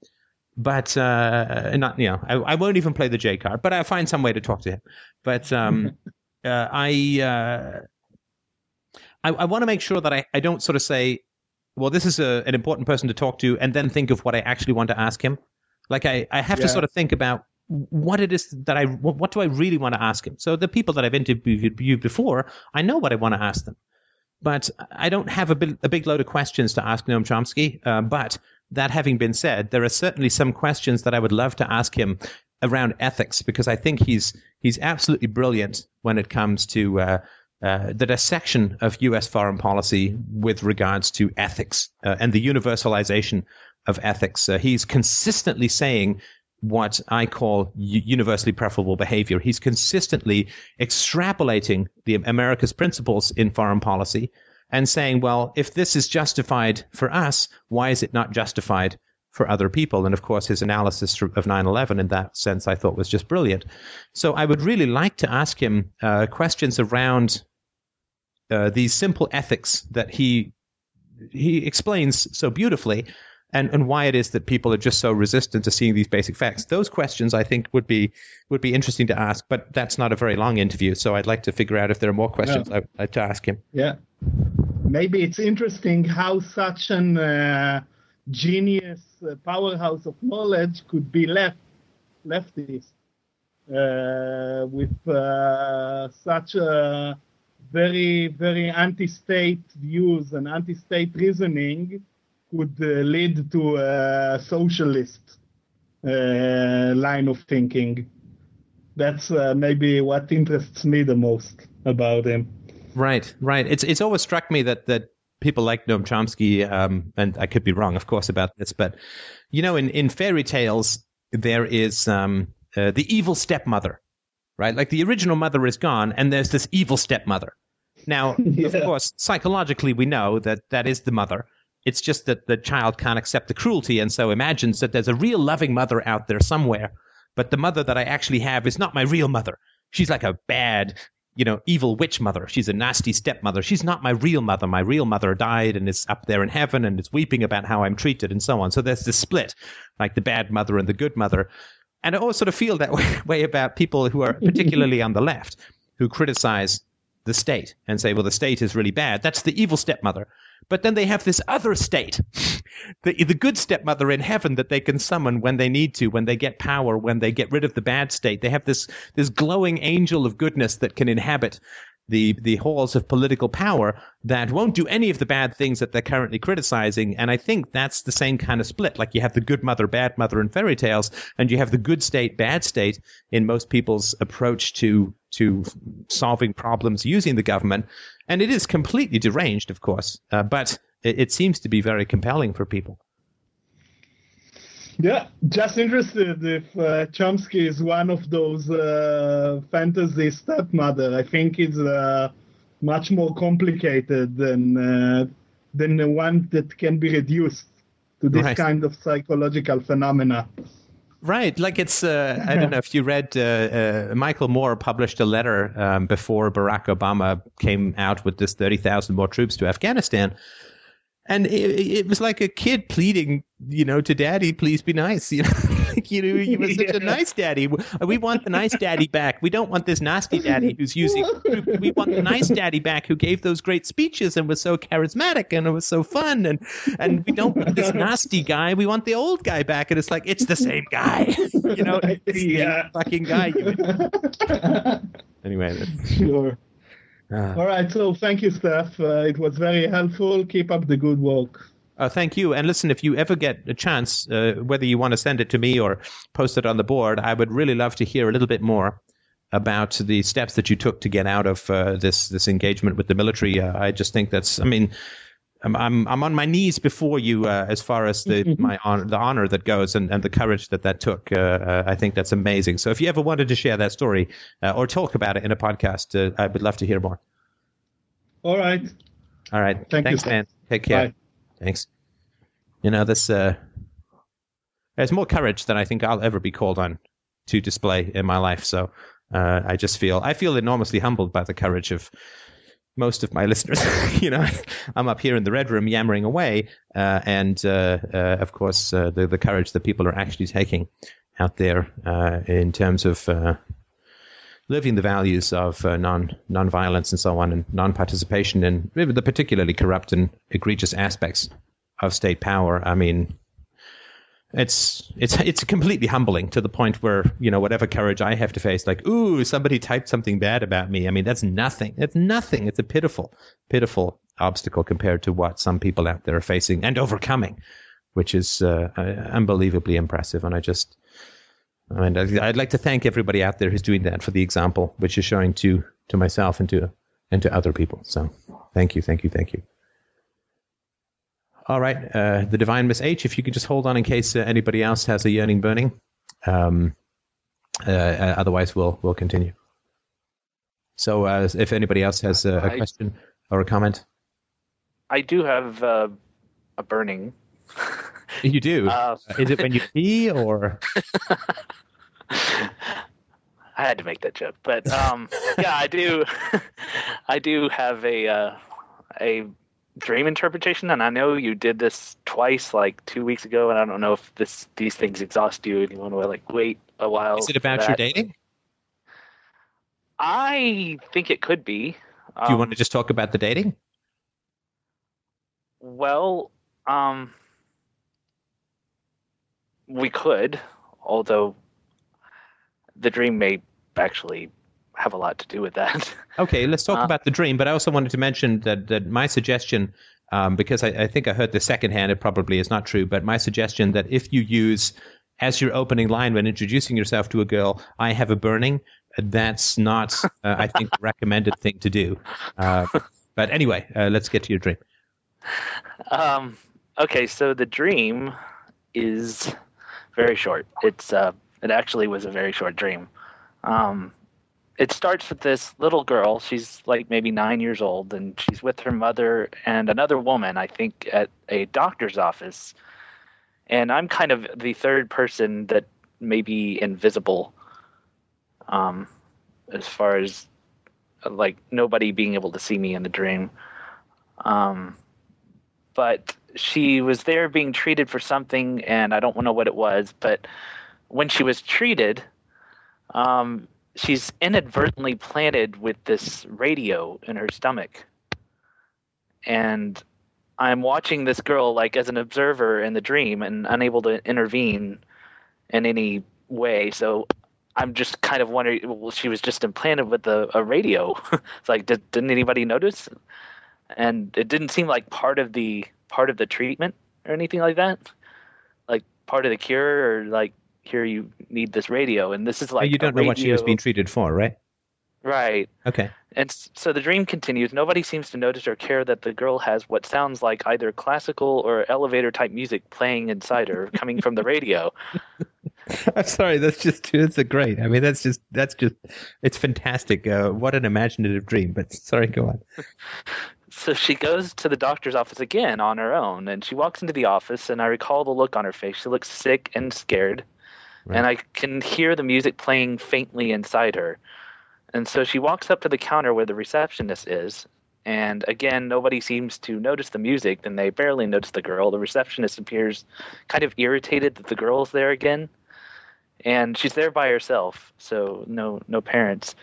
but uh, not. You know, I, I won't even play the J card, but I'll find some way to talk to him. But um, uh, I, uh, I, I want to make sure that I, I don't sort of say, well, this is a, an important person to talk to, and then think of what I actually want to ask him. Like I, I have to sort of think about what it is that I what, what do I really want to ask him. So the people that I've interviewed before, I know what I want to ask them, but I don't have a big, a big load of questions to ask Noam Chomsky. Uh, but that having been said, there are certainly some questions that I would love to ask him around ethics because I think he's he's absolutely brilliant when it comes to uh, uh, the dissection of U.S. foreign policy with regards to ethics uh, and the universalization of ethics. Uh, he's consistently saying what I call universally preferable behavior. He's consistently extrapolating the America's principles in foreign policy and saying, well, if this is justified for us, why is it not justified for other people? And of course, his analysis of 9/11 in that sense, I thought was just brilliant. So I would really like to ask him uh, questions around uh, these simple ethics that he he explains so beautifully, and and why it is that people are just so resistant to seeing these basic facts. Those questions I think would be would be interesting to ask, but that's not a very long interview, so I'd like to figure out if there are more questions I'd like to ask him. Yeah. Maybe it's interesting how such an uh, genius uh, powerhouse of knowledge could be left leftist uh, with uh, such a very very anti-state views and anti-state reasoning could uh, lead to a socialist uh, line of thinking. That's maybe what interests me the most about him. Right, right. It's it's always struck me that that people like Noam Chomsky, um, and I could be wrong, of course, about this, but you know, in in fairy tales there is um, uh, the evil stepmother, right? Like the original mother is gone, and there's this evil stepmother. Now, of course, psychologically we know that that is the mother, It's just that the child can't accept the cruelty and so imagines that there's a real loving mother out there somewhere. But the mother that I actually have is not my real mother. She's like a bad, you know, evil witch mother. She's a nasty stepmother. She's not my real mother. My real mother died and is up there in heaven and is weeping about how I'm treated and so on. So there's this split, like the bad mother and the good mother. And I always sort of feel that way about people who are particularly on the left who criticize the state and say, well, the state is really bad. That's the evil stepmother. But then they have this other state, the, the good stepmother in heaven that they can summon when they need to, when they get power, when they get rid of the bad state. They have this, this glowing angel of goodness that can inhabit the the halls of political power that won't do any of the bad things that they're currently criticizing. And I think that's the same kind of split. Like you have the good mother, bad mother in fairy tales, and you have the good state, bad state in most people's approach to to solving problems using the government. And it is completely deranged, of course, uh, but it, it seems to be very compelling for people. Yeah, just interested if uh, Chomsky is one of those uh, fantasy stepmother. I think it's uh, much more complicated than uh, than the one that can be reduced to this Right. kind of psychological phenomena. Right, like it's. Uh, I don't know if you read. Uh, uh, Michael Moore published a letter um, before Barack Obama came out with this thirty thousand more troops to Afghanistan, and it, it was like a kid pleading, you know, to daddy, please be nice. You know, like, you you were such a nice daddy. We want the nice daddy back. We don't want this nasty daddy who's using. We want the nice daddy back who gave those great speeches and was so charismatic and it was so fun. And and we don't want this nasty guy. We want the old guy back. And it's like it's the same guy. You know, it's the Yeah. fucking guy. Anyway, sure. uh, All right. So thank you, Steph. Uh, it was very helpful. Keep up the good work. Uh, thank you. And listen, if you ever get a chance, uh, whether you want to send it to me or post it on the board, I would really love to hear a little bit more about the steps that you took to get out of uh, this this engagement with the military. Uh, I just think that's. I mean. I'm, I'm I'm on my knees before you uh, as far as the my honor, the honor that goes and, and the courage that that took. Uh, uh, I think that's amazing. So if you ever wanted to share that story uh, or talk about it in a podcast, uh, I would love to hear more. All right. All right. Thank you, Thanks, sir. man. Take care. Bye. Thanks. You know, this uh there's more courage than I think I'll ever be called on to display in my life. So uh, I just feel I feel enormously humbled by the courage of most of my listeners. you know, I'm up here in the red room yammering away, uh, and uh, uh, of course uh, the the courage that people are actually taking out there uh, in terms of living the values of uh, non non-violence and so on, and non-participation in the particularly corrupt and egregious aspects of state power. I mean, it's it's it's completely humbling to the point where you know whatever courage I have to face, like ooh, somebody typed something bad about me. I mean, that's nothing. It's nothing. It's a pitiful, pitiful obstacle compared to what some people out there are facing and overcoming, which is uh, uh, unbelievably impressive. And I just I mean, I'd I'd like to thank everybody out there who's doing that for the example, which is showing to to myself and to and to other people. So, thank you, thank you, thank you. All right, uh, the divine Miss H, if you could just hold on in case uh, anybody else has a yearning burning. Um, uh, uh, otherwise, we'll we'll continue. So, uh, if anybody else has a, a I- question or a comment, I do have uh, a burning. you do. Uh, is it when you pee or? I had to make that joke, but um, yeah, I do. I do have a uh, a dream interpretation, and I know you did this twice, like two weeks ago, and I don't know if this these things exhaust you, and you want to like wait a while. Is it about your dating? I think it could be. Do you Um, want to just talk about the dating? Well, um, we could, although the dream may actually have a lot to do with that. Okay, let's talk Uh, about the dream. But I also wanted to mention that that my suggestion, um, because I, I think I heard the second hand, it probably is not true. But my suggestion that if you use as your opening line when introducing yourself to a girl, "I have a burning," that's not, uh, I think, the recommended thing to do. Uh, but anyway, uh, let's get to your dream. um, okay, so the dream is very short. It's uh, it actually was a very short dream. Um, it starts with this little girl. She's like maybe nine years old, and she's with her mother and another woman, I think, at a doctor's office. And I'm kind of the third person that may be invisible, um, as far as like nobody being able to see me in the dream. Um, but she was there being treated for something, and I don't know what it was. But when she was treated, um, she's inadvertently planted with this radio in her stomach. And I'm watching this girl like as an observer in the dream and unable to intervene in any way. So I'm just kind of wondering. Well, she was just implanted with a, a radio. it's like, did, didn't anybody notice? And it didn't seem like part of the part of the treatment or anything like that. Like part of the cure, or like here you need this radio, and this is like you don't know radio, what she was being treated for, right? Right. Okay. And so the dream continues. Nobody seems to notice or care that the girl has what sounds like either classical or elevator type music playing inside her, coming from the radio. I'm sorry. That's just that's a great. I mean, that's just that's just it's fantastic. Uh, what an imaginative dream. But sorry, go on. So she goes to the doctor's office again on her own, and she walks into the office, and I recall the look on her face. She looks sick and scared, right. and I can hear the music playing faintly inside her. And so she walks up to the counter where the receptionist is, and again, nobody seems to notice the music, and they barely notice the girl. The receptionist appears kind of irritated that the girl's there again, and she's there by herself, so no no parents.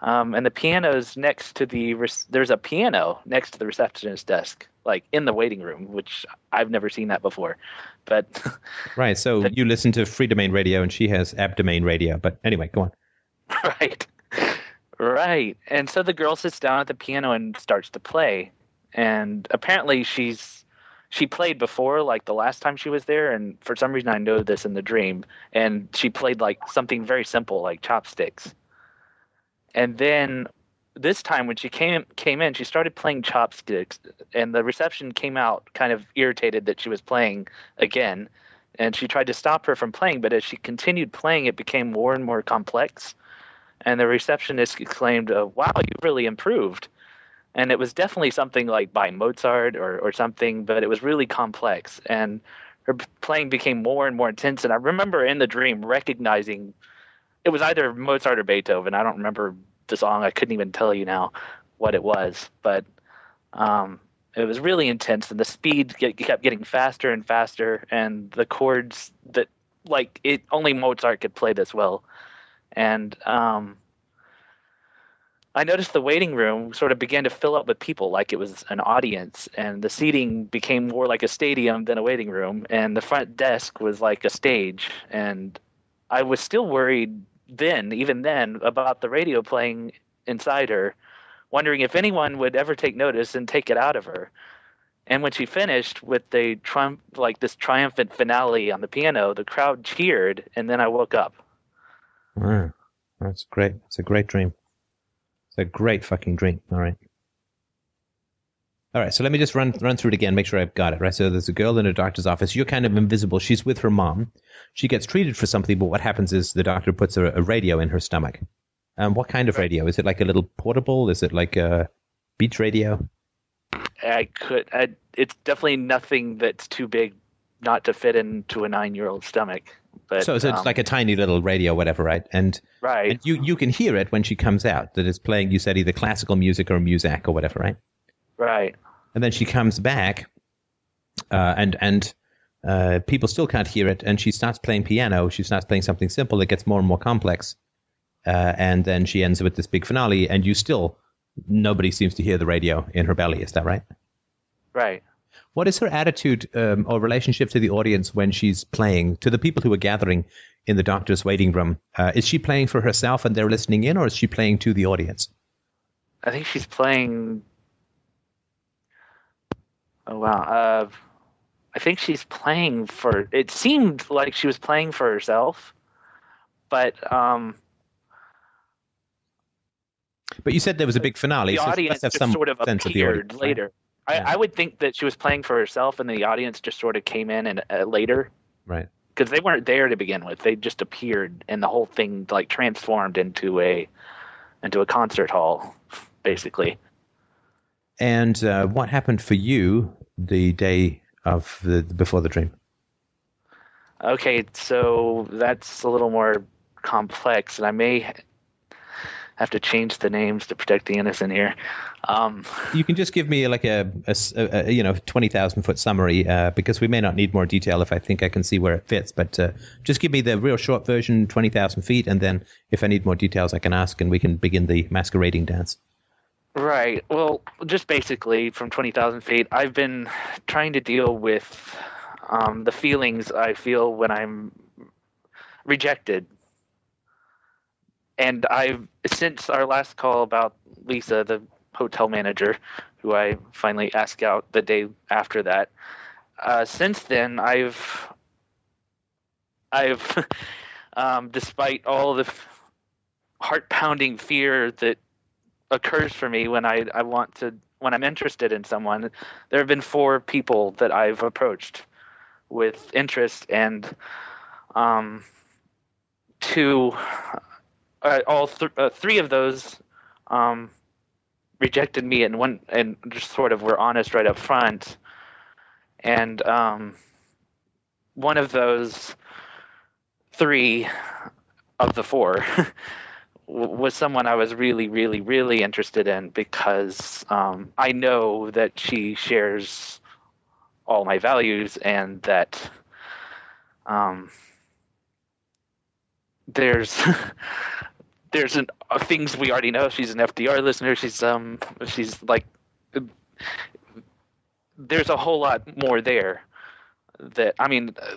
Um, and the piano's next to the there's a piano next to the receptionist desk, like in the waiting room, which I've never seen that before. But right, so but, you listen to Freedomain Radio, and she has Abdomain Radio. But anyway, go on. Right, right. And so the girl sits down at the piano and starts to play, and apparently she's she played before, like the last time she was there, and for some reason I know this in the dream, and she played like something very simple, like chopsticks and then this time when she came came in, she started playing chopsticks, and the reception came out kind of irritated that she was playing again, and she tried to stop her from playing, but as she continued playing, it became more and more complex, and the receptionist exclaimed, uh, "Wow, you've really improved." And it was definitely something like by Mozart or, or something, but it was really complex. And her playing became more and more intense. And I remember in the dream recognizing it was either Mozart or Beethoven. I don't remember the song. I couldn't even tell you now what it was, but um, it was really intense, and the speed get, kept getting faster and faster, and the chords that like it only Mozart could play this well, and um, I noticed the waiting room sort of began to fill up with people, like it was an audience, and the seating became more like a stadium than a waiting room, and the front desk was like a stage, and I was still worried then, even then, about the radio playing inside her, wondering if anyone would ever take notice and take it out of her. And when she finished with the triumph, like this triumphant finale on the piano, the crowd cheered, and then I woke up. Wow, that's great. It's a great dream. It's a great fucking dream. All right. All right, so let me just run run through it again, make sure I've got it right. So there's a girl in a doctor's office. You're kind of invisible. She's with her mom. She gets treated for something, but what happens is the doctor puts a, a radio in her stomach. Um, what kind of radio? Is it like a little portable? Is it like a beach radio? I could. I, it's definitely nothing that's too big not to fit into a nine-year-old stomach. But, so, so it's um, like a tiny little radio, whatever, right? And right, and you you can hear it when she comes out. That it's playing. You said either classical music or music or whatever, right? Right. And then she comes back, uh, and and uh, people still can't hear it, and she starts playing piano. She starts playing something simple. It gets more and more complex, uh, and then she ends with this big finale. And you still nobody seems to hear the radio in her belly. Is that right? Right. What is her attitude um, or relationship to the audience when she's playing? To the people who are gathering in the doctor's waiting room, uh, is she playing for herself and they're listening in, or is she playing to the audience? I think she's playing Oh wow. Uh, I think she's playing for. It seemed like she was playing for herself, but um. But you said there was a big finale. The so audience just sort of appeared audience, later. Right? I, I, would think that she was playing for herself, and the audience just sort of came in and uh, later. Right. Because they weren't there to begin with; they just appeared, and the whole thing like transformed into a into a concert hall, basically. And uh, what happened for you the day of the before the dream? Okay, so that's a little more complex, and I may have to change the names to protect the innocent here. Um, you can just give me like a, a, a you know twenty thousand foot summary uh, because we may not need more detail if I think I can see where it fits. But uh, just give me the real short version, twenty thousand feet, and then if I need more details, I can ask, and we can begin the masquerading dance. Right. Well, just basically from 20,000 feet, I've been trying to deal with um, the feelings I feel when I'm rejected. And I've, since our last call about Lisa, the hotel manager, who I finally asked out the day after that, uh, since then, I've, I've, um, despite all the heart pounding fear that occurs for me when I, I want to when I'm interested in someone. There have been four people that I've approached with interest, and um, two, uh, all th- uh, three of those um, rejected me, and one and just sort of were honest right up front, and um, one of those three of the four was someone I was really, really, really interested in because um, I know that she shares all my values and that um, there's there's an, uh, things we already know. She's an FDR listener. She's um she's like there's a whole lot more there that I mean uh,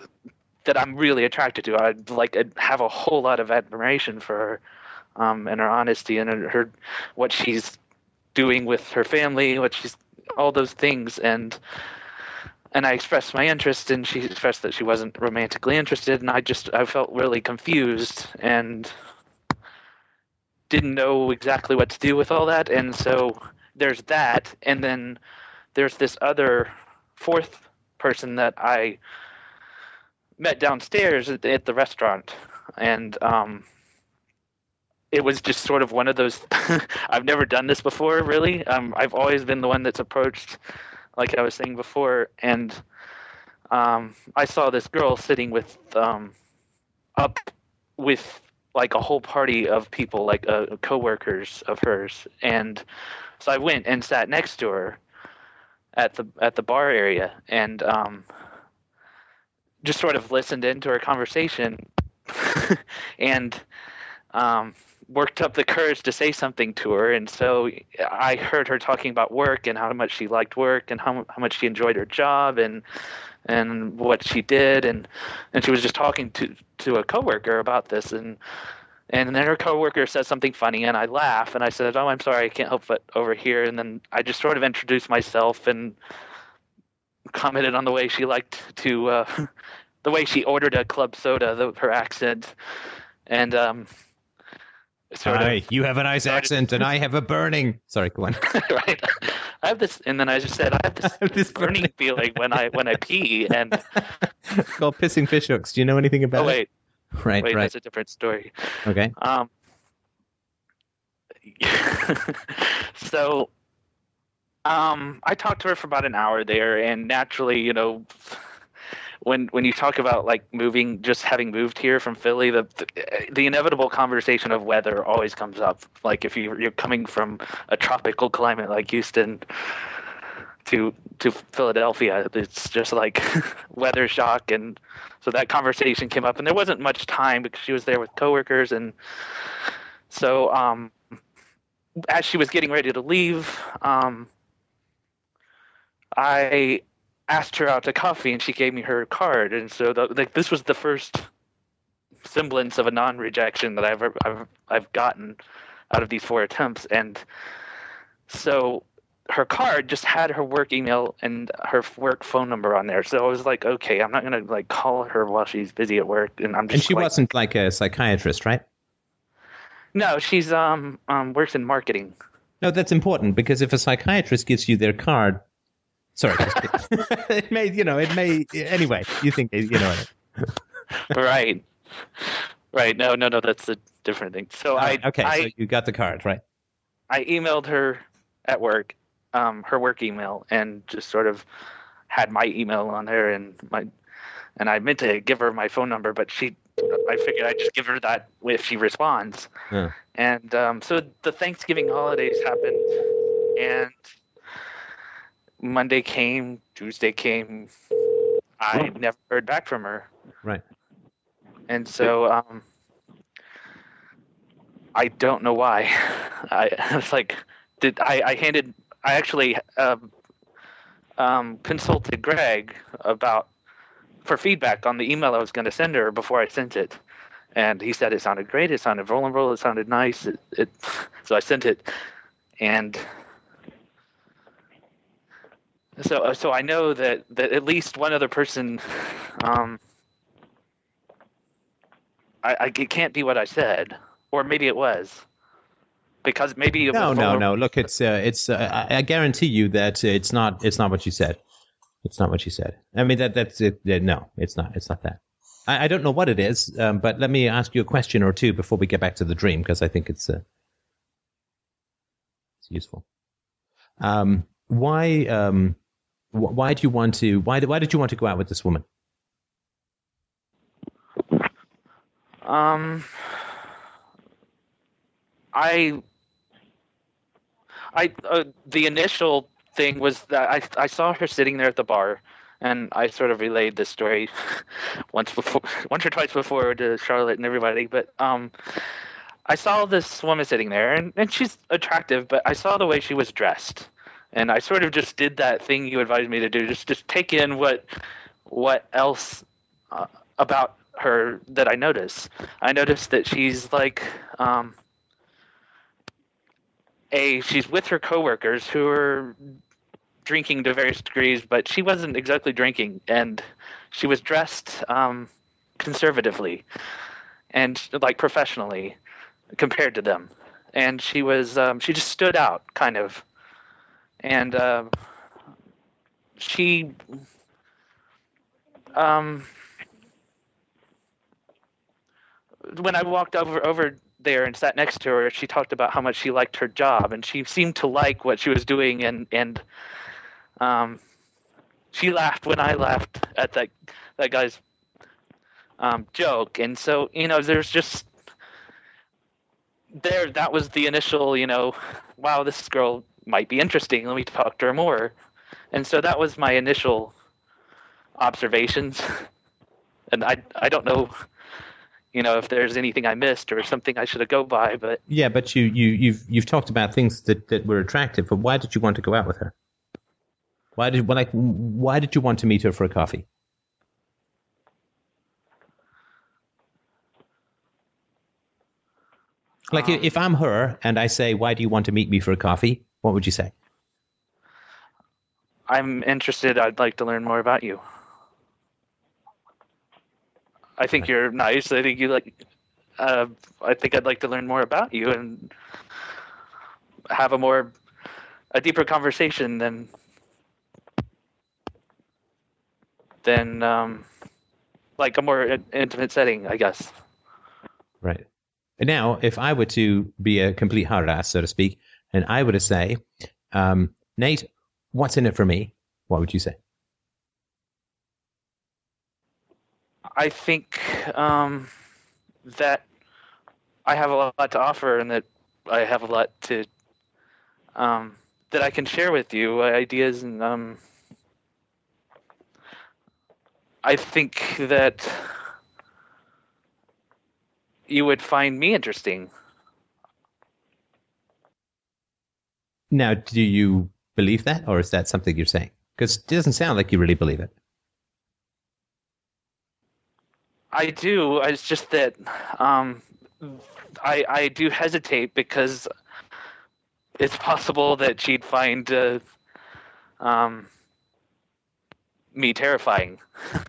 that I'm really attracted to. I'd like have a whole lot of admiration for her um, and her honesty and her what she's doing with her family, what she's all those things, and and I expressed my interest, and she expressed that she wasn't romantically interested, and I just I felt really confused and didn't know exactly what to do with all that, and so there's that, and then there's this other fourth person that I met downstairs at the, restaurant, and um, it was just sort of one of those. I've never done this before, really. Um, I've always been the one that's approached, like I was saying before, and um, I saw this girl sitting with um, up with like a whole party of people, like uh, coworkers of hers, and so I went and sat next to her at the at the bar area, and um, just sort of listened into her conversation, and um, worked up the courage to say something to her and so i heard her talking about work and how much she liked work and how, how much she enjoyed her job and and what she did and and she was just talking to to a coworker about this and and then her coworker said something funny and i laugh and i said oh i'm sorry i can't help but over here and then i just sort of introduced myself and commented on the way she liked to uh the way she ordered a club soda the, her accent and um sort Hi, of you have a nice accent and I have a burning. Sorry, go on. right. I have this, and then I just said I have this, I have this burning, burning feeling when I when I pee, and it's called pissing fishhooks. Do you know anything about? Oh wait, it? right, wait, right. That's a different story. Okay. Um. so, um, I talked to her for about an hour there, and naturally, you know, when when you talk about like moving, just having moved here from Philly, the the, inevitable conversation of weather always comes up. Like if you you're coming from a tropical climate like Houston to to Philadelphia, it's just like weather shock, and so that conversation came up, and there wasn't much time because she was there with coworkers, and so um, as she was getting ready to leave, um, I asked her out to coffee and she gave me her card and so the, like this was the first semblance of a non-rejection that I've, I've I've gotten out of these four attempts and so her card just had her work email and her work phone number on there. So I was like, okay, I'm not gonna like call her while she's busy at work, and I'm just. And she like, wasn't like a psychiatrist, right? No, she's um um works in marketing. No, that's important because if a psychiatrist gives you their card, Sorry, it may you know it may anyway. You think you know it, right? Right. No, no, no. That's a different thing. So I okay, I, so you got the card, right? I emailed her at work, um, her work email, and just sort of had my email on there and my, and I meant to give her my phone number, but she, I figured I'd just give her that if she responds. Yeah. And um, so the Thanksgiving holidays happened, and Monday came, Tuesday came. I never heard back from her. Right. And so um, I don't know why. I, I was like, did I, I handed I actually um, um, consulted Greg about for feedback on the email I was going to send her before I sent it, and he said it sounded great. It sounded vulnerable. It sounded nice. It, it so I sent it, and so so I know that that at least one other person. Um, I, I it can't be what I said, or maybe it was, because maybe it No, no, no. Look, it's uh, it's. Uh, I I guarantee you that it's not. It's not what you said. It's not what you said. I mean that that's it. uh, No, it's not. It's not that. I, I don't know what it is, um, but let me ask you a question or two before we get back to the dream because I think it's uh, it's useful. Um, why um, why do you want to? Why why did you want to go out with this woman? Um, I, I, uh, the initial thing was that I, I saw her sitting there at the bar, and I sort of relayed this story once before, once or twice before to Charlotte and everybody. But um, I saw this woman sitting there, and, and she's attractive, but I saw the way she was dressed, and I sort of just did that thing you advised me to do, just just take in what what else uh, about her that I notice. I noticed that she's like um, a she's with her coworkers who are drinking to various degrees, but she wasn't exactly drinking, and she was dressed um, conservatively and like professionally compared to them, and she was um, she just stood out kind of, and uh, she um when I walked over over there and sat next to her, she talked about how much she liked her job, and she seemed to like what she was doing, and and um, she laughed when I laughed at that that guy's um, joke, and so you know, there's just there. That was the initial, you know, wow, this girl might be interesting. Let me talk to her more, and so that was my initial observations, and I I don't know you know if there's anything I missed or something I should have go by. But Yeah, but you you you've you've talked about things that, that were attractive, but why did you want to go out with her? Why did well, like why did you want to meet her for a coffee? Like Um, if I'm her and I say, "Why do you want to meet me for a coffee?" What would you say? I'm interested. I'd like to learn more about you. I think you're nice. I think you like. Uh, I think I'd like to learn more about you and have a more, a deeper conversation than than um, like a more intimate setting, I guess. Right. And now, if I were to be a complete hard ass, so to speak, and I to say, um, Nate, what's in it for me? What would you say? I think um, that I have a lot to offer, and that I have a lot to um, that I can share with you, uh, ideas, and um, I think that you would find me interesting. Now, do you believe that, or is that something you're saying? Because it doesn't sound like you really believe it. I do. It's just that um, I I do hesitate because it's possible that she'd find uh, um, me terrifying.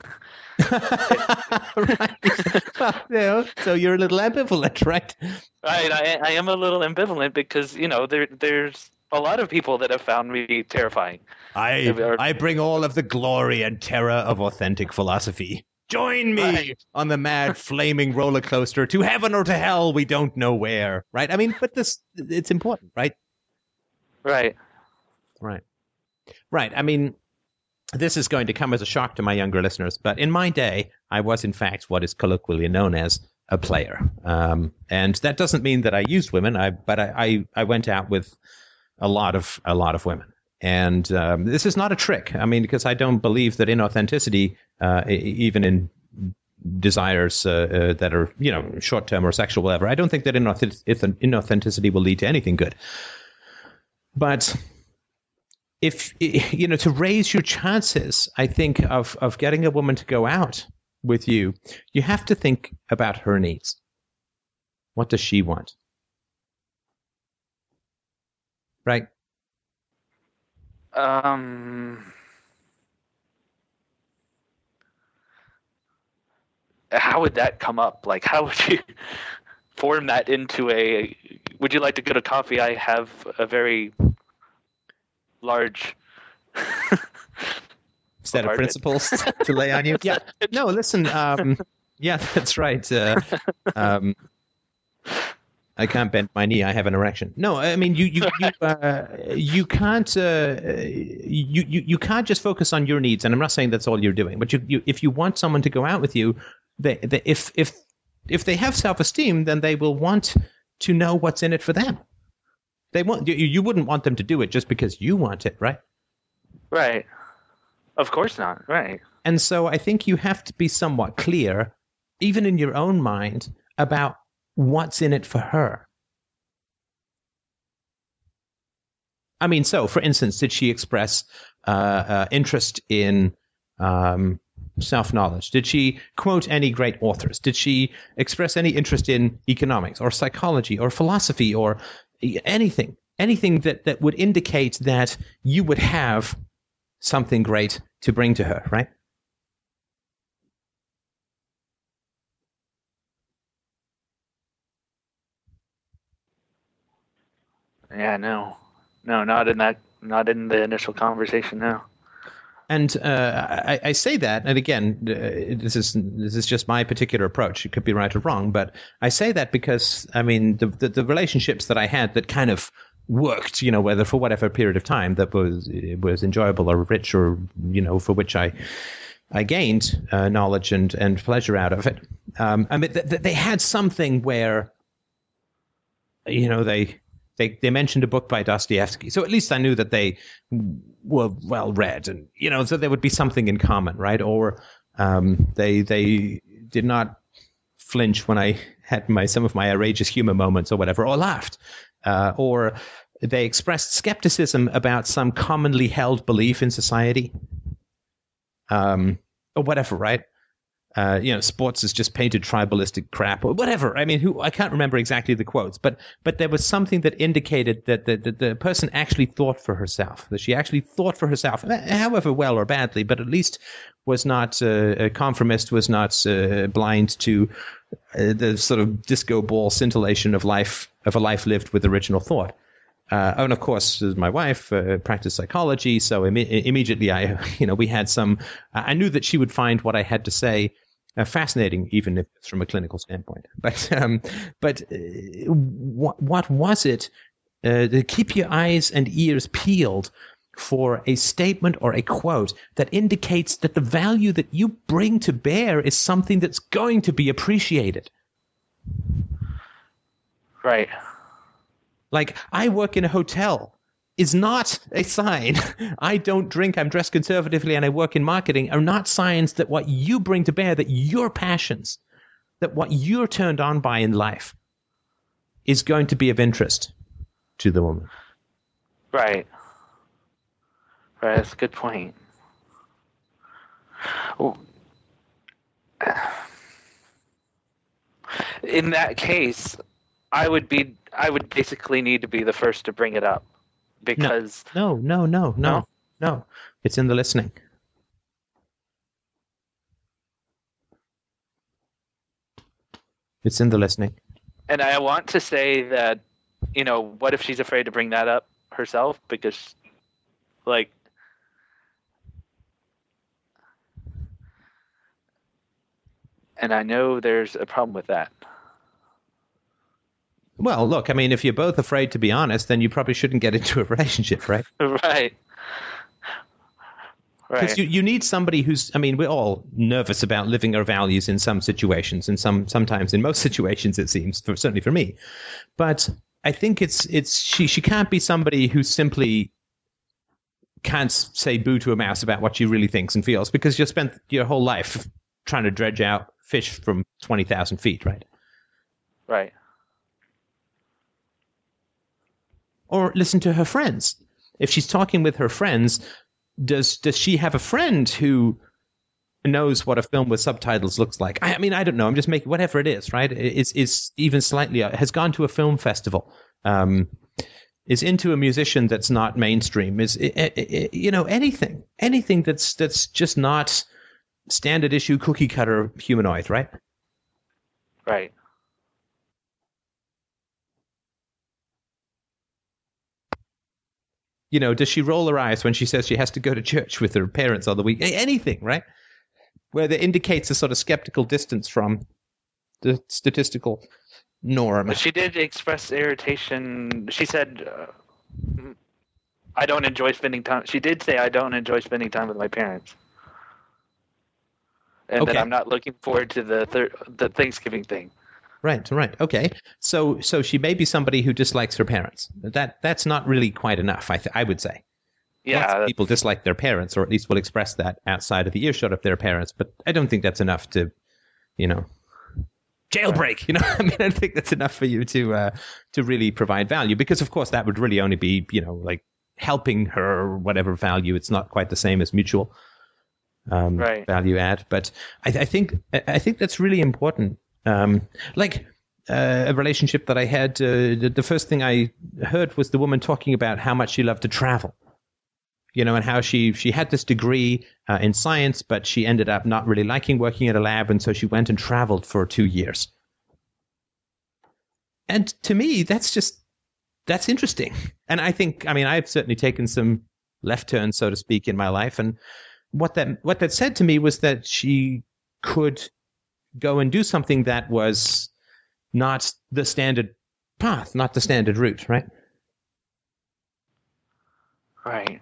right. Well, you know, so you're a little ambivalent, right? Right. I I am a little ambivalent because you know there there's a lot of people that have found me terrifying. I Or- I bring all of the glory and terror of authentic philosophy Join me Right. on the mad flaming roller coaster to heaven or to hell, we don't know where. Right? I mean, but this it's important, right? Right. Right. Right. I mean, this is going to come as a shock to my younger listeners, but in my day, I was in fact what is colloquially known as a player. Um, and that doesn't mean that I used women, I, but I, I, I went out with a lot of a lot of women. And um, this is not a trick. I mean, because I don't believe that inauthenticity, uh, even in desires uh, uh, that are you know short term or sexual, whatever, I don't think that inauth- inauthenticity will lead to anything good. But if you know to raise your chances, I think of of getting a woman to go out with you, you have to think about her needs. What does she want? Right? Um. How would that come up? Like, how would you form that into a? Would you like to go to coffee? I have a very large. Set of principles to lay on you. Yeah. No, listen. Um, yeah, that's right. Uh, um, I can't bend my knee. I have an erection. No, I mean you you you, uh, you can't uh, you, you you can't just focus on your needs. And I'm not saying that's all you're doing, but you, you if you want someone to go out with you, they, they if if if they have self esteem, then they will want to know what's in it for them. They want you. You wouldn't want them to do it just because you want it, right? Right. Of course not. Right. And so I think you have to be somewhat clear, even in your own mind, about what's in it for her. I mean, so for instance, did she express uh, uh, interest in um, self knowledge? Did she quote any great authors? Did she express any interest in economics or psychology or philosophy or anything? Anything that, that would indicate that you would have something great to bring to her, right? Yeah. No. No. Not in that. Not in the initial conversation. No. And uh, I, I say that, and again, uh, this is this is just my particular approach. It could be right or wrong, but I say that because I mean the, the the relationships that I had that kind of worked, you know, whether for whatever period of time that was was enjoyable or rich or you know for which I I gained uh, knowledge and and pleasure out of it. Um, I mean, th- th- they had something where you know they they they mentioned a book by Dostoevsky, so at least I knew that they were well read, and you know, so there would be something in common, right? Or um, they they did not flinch when I had my some of my outrageous humor moments or whatever, or laughed, uh, or they expressed skepticism about some commonly held belief in society, um, or whatever, right? Uh, you know, sports is just painted tribalistic crap or whatever. I mean, who I can't remember exactly the quotes, but but there was something that indicated that the, the, the person actually thought for herself, that she actually thought for herself, however well or badly, but at least was not uh, a conformist, was not uh, blind to uh, the sort of disco ball scintillation of life of a life lived with original thought. Uh, and of course, my wife uh, practiced psychology, so imme- immediately I, you know, we had some. I knew that she would find what I had to say uh, fascinating, even if it's from a clinical standpoint. But um, but uh, what what was it? Uh, to keep your eyes and ears peeled for a statement or a quote that indicates that the value that you bring to bear is something that's going to be appreciated. Right. Like, I work in a hotel is not a sign. I don't drink, I'm dressed conservatively, and I work in marketing are not signs that what you bring to bear, that your passions, that what you're turned on by in life is going to be of interest to the woman. Right. Right. That's a good point. Well, in that case, I would be. I would basically need to be the first to bring it up because No, no, no, no, No? no. It's in the listening. It's in the listening. and I want to say that you know what if she's afraid to bring that up herself because like and I know there's a problem with that. Well, look, I mean, if you're both afraid to be honest, then you probably shouldn't get into a relationship, right? right. Because Right. you, you need somebody who's, I mean, we're all nervous about living our values in some situations, and some sometimes in most situations, it seems, for, certainly for me. But I think it's it's she she can't be somebody who simply can't say boo to a mouse about what she really thinks and feels because you spent your whole life trying to dredge out fish from twenty thousand feet, right? right. Or listen to her friends. If she's talking with her friends, does does she have a friend who knows what a film with subtitles looks like? I, I mean, I don't know. I'm just making whatever it is, right? Is is even slightly uh, has gone to a film festival. Um, is into a musician that's not mainstream. Is you know anything, anything that's that's just not standard issue cookie cutter humanoid, right? Right. You know, does she roll her eyes when she says she has to go to church with her parents on the week? Anything, right? Where that indicates a sort of skeptical distance from the statistical norm. She did express irritation. She said, uh, "I don't enjoy spending time." She did say, "I don't enjoy spending time with my parents," and Okay. that I'm not looking forward to the thir- the Thanksgiving thing. Right, right, okay. So, so she may be somebody who dislikes her parents. That that's not really quite enough. I th- I would say. Yeah, people dislike their parents, or at least will express that outside of the earshot of their parents. But I don't think that's enough to, you know, jailbreak. You know, I mean, I don't think that's enough for you to uh, to really provide value, because of course that would really only be, you know, like helping her whatever value. It's not quite the same as mutual um, Right. value add. But I, I think I think that's really important. Um, like uh, a relationship that I had, uh, the, the first thing I heard was the woman talking about how much she loved to travel you know, and how she she had this degree uh, in science, but she ended up not really liking working at a lab, and so she went and traveled for two years. And to me, that's just that's interesting. And I think, I mean, I've certainly taken some left turns, so to speak, in my life, and what that what that said to me was that she could go and do something that was not the standard path, not the standard route, right? right.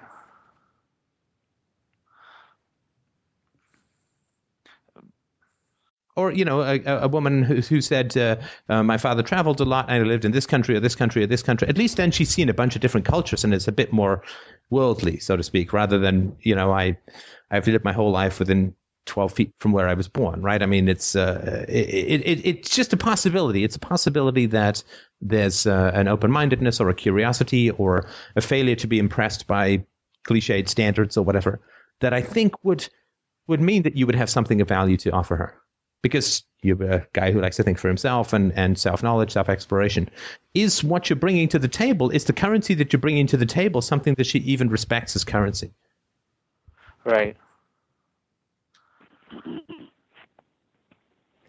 or you know, a, a woman who, who said, uh, uh, "My father traveled a lot, and I lived in this country or this country or this country." At least then she's seen a bunch of different cultures, and it's a bit more worldly, so to speak, rather than you know, I I've lived my whole life within twelve feet from where I was born, right? I mean, it's uh, it, it, it's just a possibility. It's a possibility that there's uh, an open mindedness or a curiosity or a failure to be impressed by cliched standards or whatever that I think would would mean that you would have something of value to offer her because you're a guy who likes to think for himself and, and self-knowledge, self-exploration. Is what you're bringing to the table, is the currency that you're bringing to the table something that she even respects as currency? Right.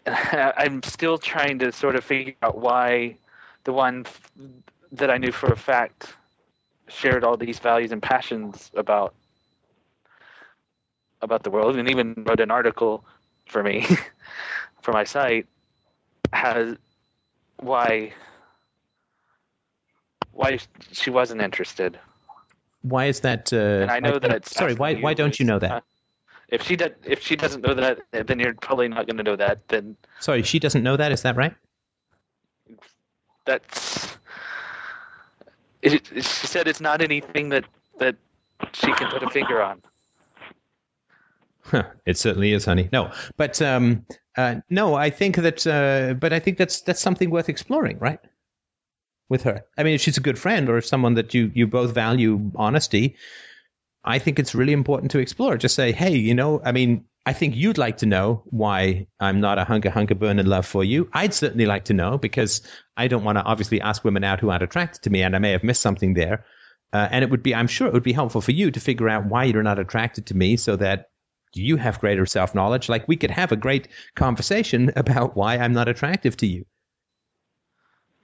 I'm still trying to sort of figure out why the one f- that I knew for a fact shared all these values and passions about about the world and even wrote an article for me for my site has why why she wasn't interested. Why is that? Uh, And I know why- that sorry. Why why don't you know that? If she does, if she doesn't know that, then you're probably not going to know that. Then Sorry, she doesn't know that. Is that right? that's. It, it- she said it's not anything that that she can put a finger on. Huh, it certainly is, honey. No, but um, uh, no, I think that, uh, but I think that's that's something worth exploring, right? With her, I mean, if she's a good friend or if someone that you you both value honesty, I think it's really important to explore. Just say, hey, you know, I mean, I think you'd like to know why I'm not a hunker hunker burn in love for you. I'd certainly like to know because I don't want to obviously ask women out who aren't attracted to me, and I may have missed something there. Uh, and it would be, I'm sure, it would be helpful for you to figure out why you're not attracted to me, so that you have greater self knowledge. Like we could have a great conversation about why I'm not attractive to you.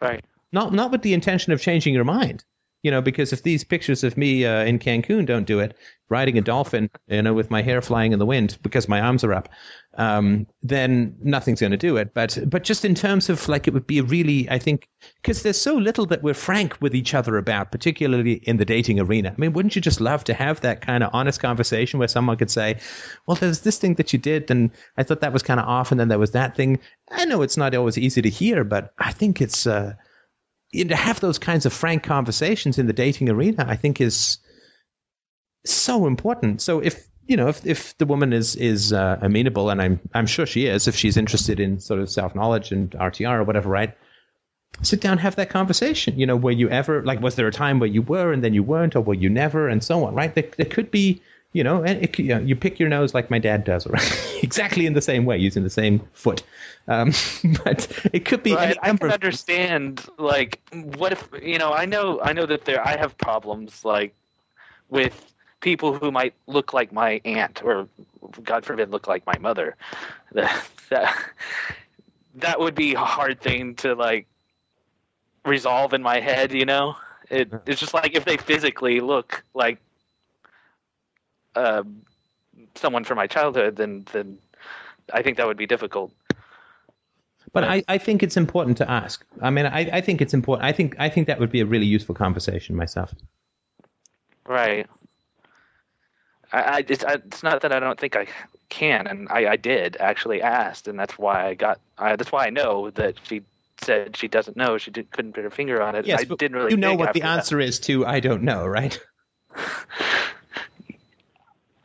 Right. Not not with the intention of changing your mind, You know, because if these pictures of me uh, in Cancun don't do it, riding a dolphin, you know, with my hair flying in the wind because my arms are up, um, then nothing's going to do it. But but just in terms of like, it would be really, I think, because there's so little that we're frank with each other about, particularly in the dating arena. I mean, wouldn't you just love to have that kind of honest conversation where someone could say, "Well, there's this thing that you did, and I thought that was kind of off, and then there was that thing." I know it's not always easy to hear, but I think it's. Uh, to have those kinds of frank conversations in the dating arena, I think is so important. So if you know if, if the woman is is uh, amenable, and I'm I'm sure she is, if she's interested in sort of self knowledge and RTR or whatever, right? Sit down, have that conversation. You know, were you ever like, was there a time where you were and then you weren't, or were you never, and so on, right? There, there could be, you know, and it, you, know, you pick your nose like my dad does, right? exactly in the same way, using the same foot. Um, but it could be. Right, I can understand. Like, what if you know? I know, I know that there. I have problems like with people who might look like my aunt, or God forbid, look like my mother. That that, that would be a hard thing to like resolve in my head. You know, it, it's just like if they physically look like uh, someone from my childhood, then then I think that would be difficult. But I, I think it's important to ask. I mean, I, I think it's important. I think I think that would be a really useful conversation myself. Right. I, I, it's, I, it's not that I don't think I can, and I, I did actually asked, and that's why I got. I, that's why I know that she said she doesn't know. She did, couldn't put her finger on it. Yes, I didn't really. you know what the after that. answer is to I don't know, right?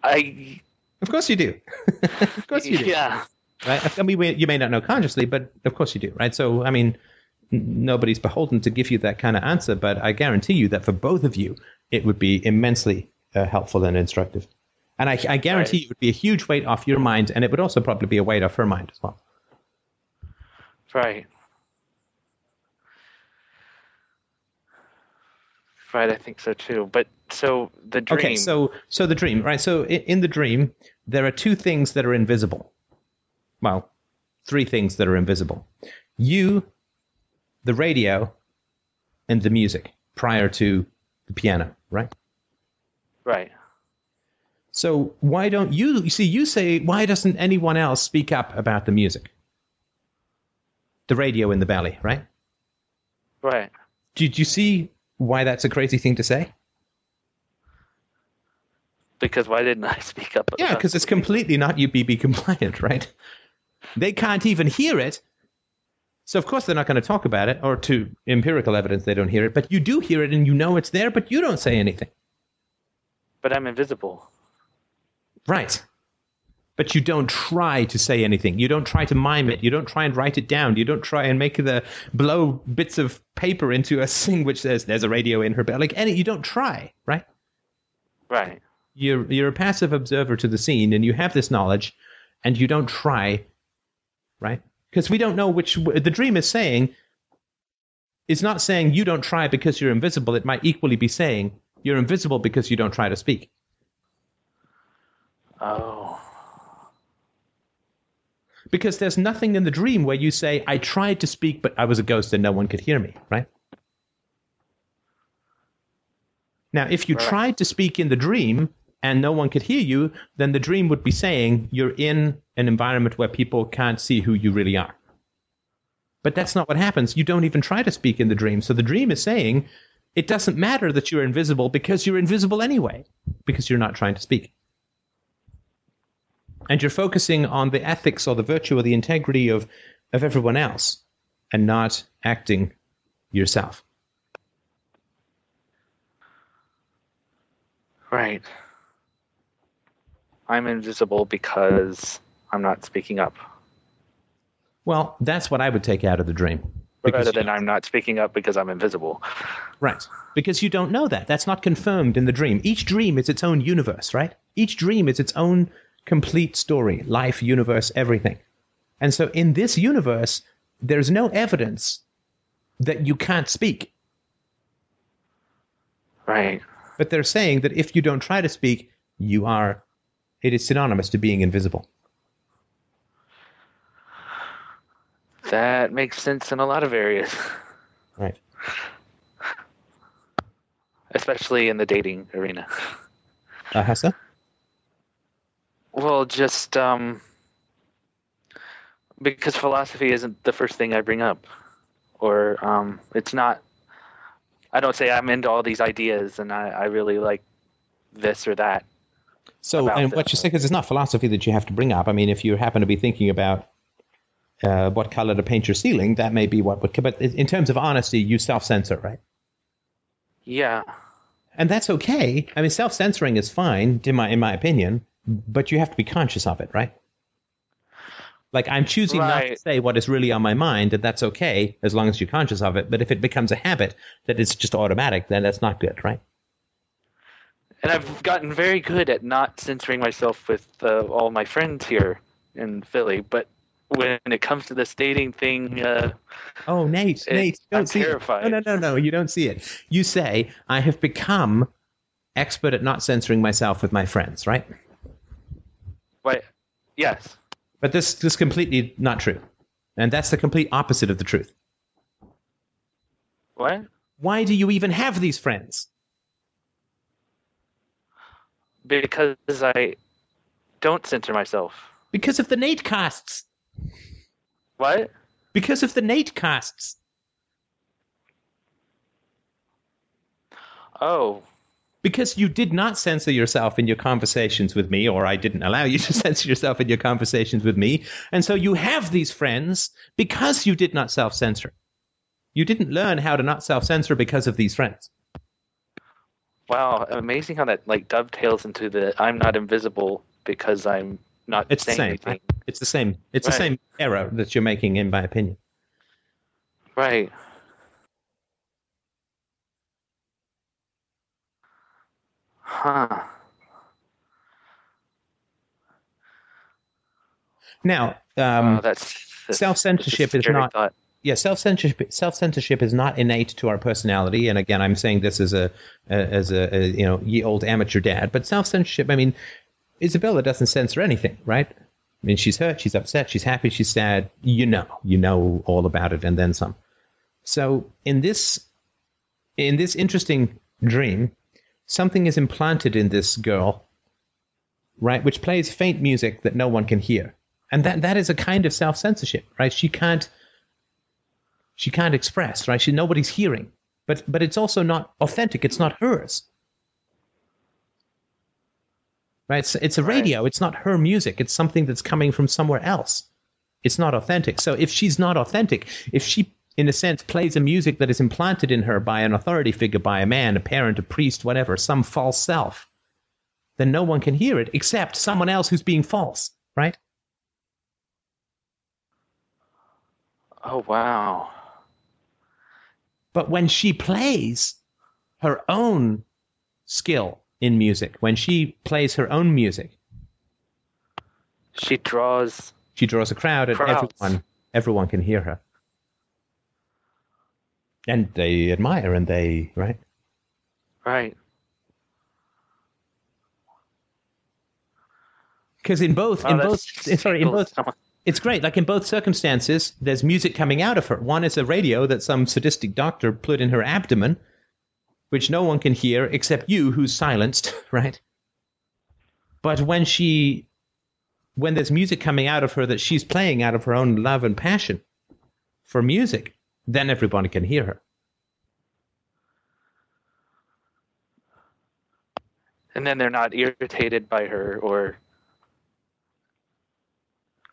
I Of course you do. of course you do. yeah. Right? I mean, you may not know consciously, but of course you do, right? So, I mean, nobody's beholden to give you that kind of answer, but I guarantee you that for both of you, it would be immensely uh, helpful and instructive. And I, I guarantee Right. it would be a huge weight off your mind, and it would also probably be a weight off her mind as well. Right. Right, I think so too. But so the dream. Okay, so so the dream, right? So in, in the dream, there are two things that are invisible. Well, three things that are invisible: you, the radio, and the music prior to the piano, right? right. So why don't you, you see? You say why doesn't anyone else speak up about the music? The radio in the belly, right? Right. Did you see why that's a crazy thing to say? Because why didn't I speak up? Yeah, because it's completely not UPB compliant, right? They can't even hear it. So of course they're not going to talk about it, or to empirical evidence they don't hear it. But you do hear it, and you know it's there, but you don't say anything, But I'm invisible. right? But you don't try to say anything. You don't try to mime it. You don't try and write it down. You don't try and make the blow bits of paper into a thing which says there's a radio in her belly. Like any, you don't try, right? Right. You're you're a passive observer to the scene and you have this knowledge and you don't try right because we don't know which the dream is saying it's not saying you don't try because you're invisible it might equally be saying you're invisible because you don't try to speak Oh. because there's nothing in the dream where you say i tried to speak but i was a ghost and no one could hear me right now if you Right. tried to speak in the dream and no one could hear you then the dream would be saying you're in an environment where people can't see who you really are but that's not what happens you don't even try to speak in the dream so the dream is saying it doesn't matter that you're invisible because you're invisible anyway because you're not trying to speak and you're focusing on the ethics or the virtue or the integrity of, of everyone else and not acting yourself. Right. I'm invisible because I'm not speaking up. Well, that's what I would take out of the dream. Rather than I'm not speaking up because I'm invisible. right. Because you don't know that. That's not confirmed in the dream. Each dream is its own universe, right? Each dream is its own complete story, life, universe, everything. And so in this universe, there's no evidence that you can't speak. Right. But they're saying that if you don't try to speak, you are, it is synonymous to being invisible. That makes sense in a lot of areas. Right. especially in the dating arena. Uh, how so? Well, just um, because philosophy isn't the first thing I bring up, or um, it's not. I don't say I'm into all these ideas and I, I really like this or that. So, and what you say, because it's not philosophy that you have to bring up. I mean, if you happen to be thinking about uh, what color to paint your ceiling, that may be what would. But in terms of honesty, you self-censor, right? Yeah, And that's okay. I mean, self-censoring is fine, in my in my opinion, but you have to be conscious of it, right? Like I'm choosing not to say what is really on my mind, and that's okay as long as you're conscious of it. But if it becomes a habit that it's just automatic, then that's not good, right? And I've gotten very good at not censoring myself with uh, all my friends here in Philly. But when it comes to this dating thing, uh, Oh, Nate, It- Nate, don't I'm see terrified. it. No, no, no, no, you don't see it. You say I have become expert at not censoring myself with my friends, right? what? Yes. But this this is completely not true, and that's the complete opposite of the truth. What? Why do you even have these friends? Because I don't censor myself. Because of the Nate casts. What? Because of the Nate casts. Oh, Because you did not censor yourself in your conversations with me, or I didn't allow you to censor yourself in your conversations with me. And so you have these friends because you did not self censor. You didn't learn how to not self censor because of these friends. Wow! Amazing how that like dovetails into the "I'm not invisible because I'm not It's the same. anything." right? It's the same. It's the same error that you're making, in my opinion. Right. Huh. Now, um, Wow, that's, that's self-censorship is not- thought. Yeah, self censorship self censorship is not innate to our personality. And again, I'm saying this as a as a, a you know ye old amateur dad. But self censorship, I mean, Isabella doesn't censor anything, right? I mean, she's hurt, she's upset, she's happy, she's sad. You know, you know all about it, and then some. So in this in this interesting dream, something is implanted in this girl, right, which plays faint music that no one can hear. And that, that is a kind of self censorship, right? She can't she can't express, right? She nobody's hearing. But but it's also not authentic. It's not hers. Right? It's, it's a Right. radio. It's not her music. It's something that's coming from somewhere else. It's not authentic. So if she's not authentic, if she in a sense plays a music that is implanted in her by an authority figure, by a man, a parent, a priest, whatever, some false self, then no one can hear it except someone else who's being false, right? Oh wow. But when she plays her own skill in music, when she plays her own music, She draws. she draws a crowd and Crowds. everyone everyone can hear her. And they admire and they right? Right. Because in both Wow, in both sorry, in both. It's great. Like in both circumstances, there's music coming out of her. One is a radio that some sadistic doctor put in her abdomen, which no one can hear except you, who's silenced, right? But when she, when there's music coming out of her that she's playing out of her own love and passion for music, then everybody can hear her. And then they're not irritated by her or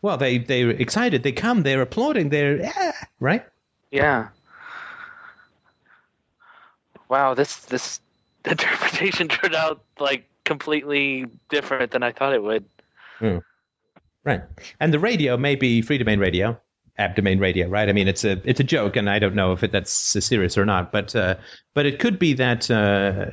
Well, they they're excited. They come. They're applauding. They're yeah, right. yeah. Wow, this this interpretation turned out like completely different than I thought it would. Right. And the radio may be Freedomain Radio, abdomen radio, right? I mean, it's a it's a joke, and I don't know if it, that's serious or not, but uh, but it could be that uh,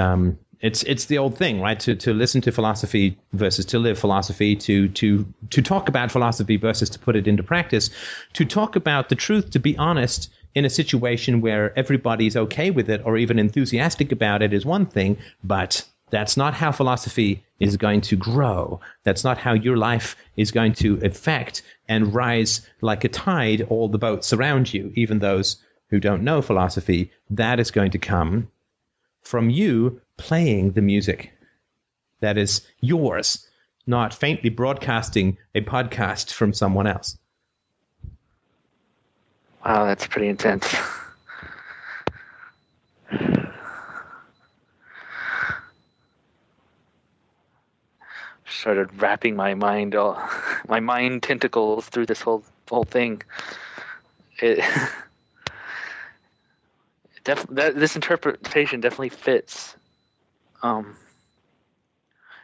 um, it's it's the old thing, right? To to listen to philosophy versus to live philosophy, to to to talk about philosophy versus to put it into practice, to talk about the truth, to be honest. In a situation where everybody's okay with it or even enthusiastic about it is one thing, but that's not how philosophy is going to grow. That's not how your life is going to affect and rise like a tide all the boats around you, even those who don't know philosophy, that is going to come from you playing the music that is yours, not faintly broadcasting a podcast from someone else. Wow, that's pretty intense. Started wrapping my mind, all, my mind tentacles through this whole whole thing. It, def, that, this interpretation definitely fits um,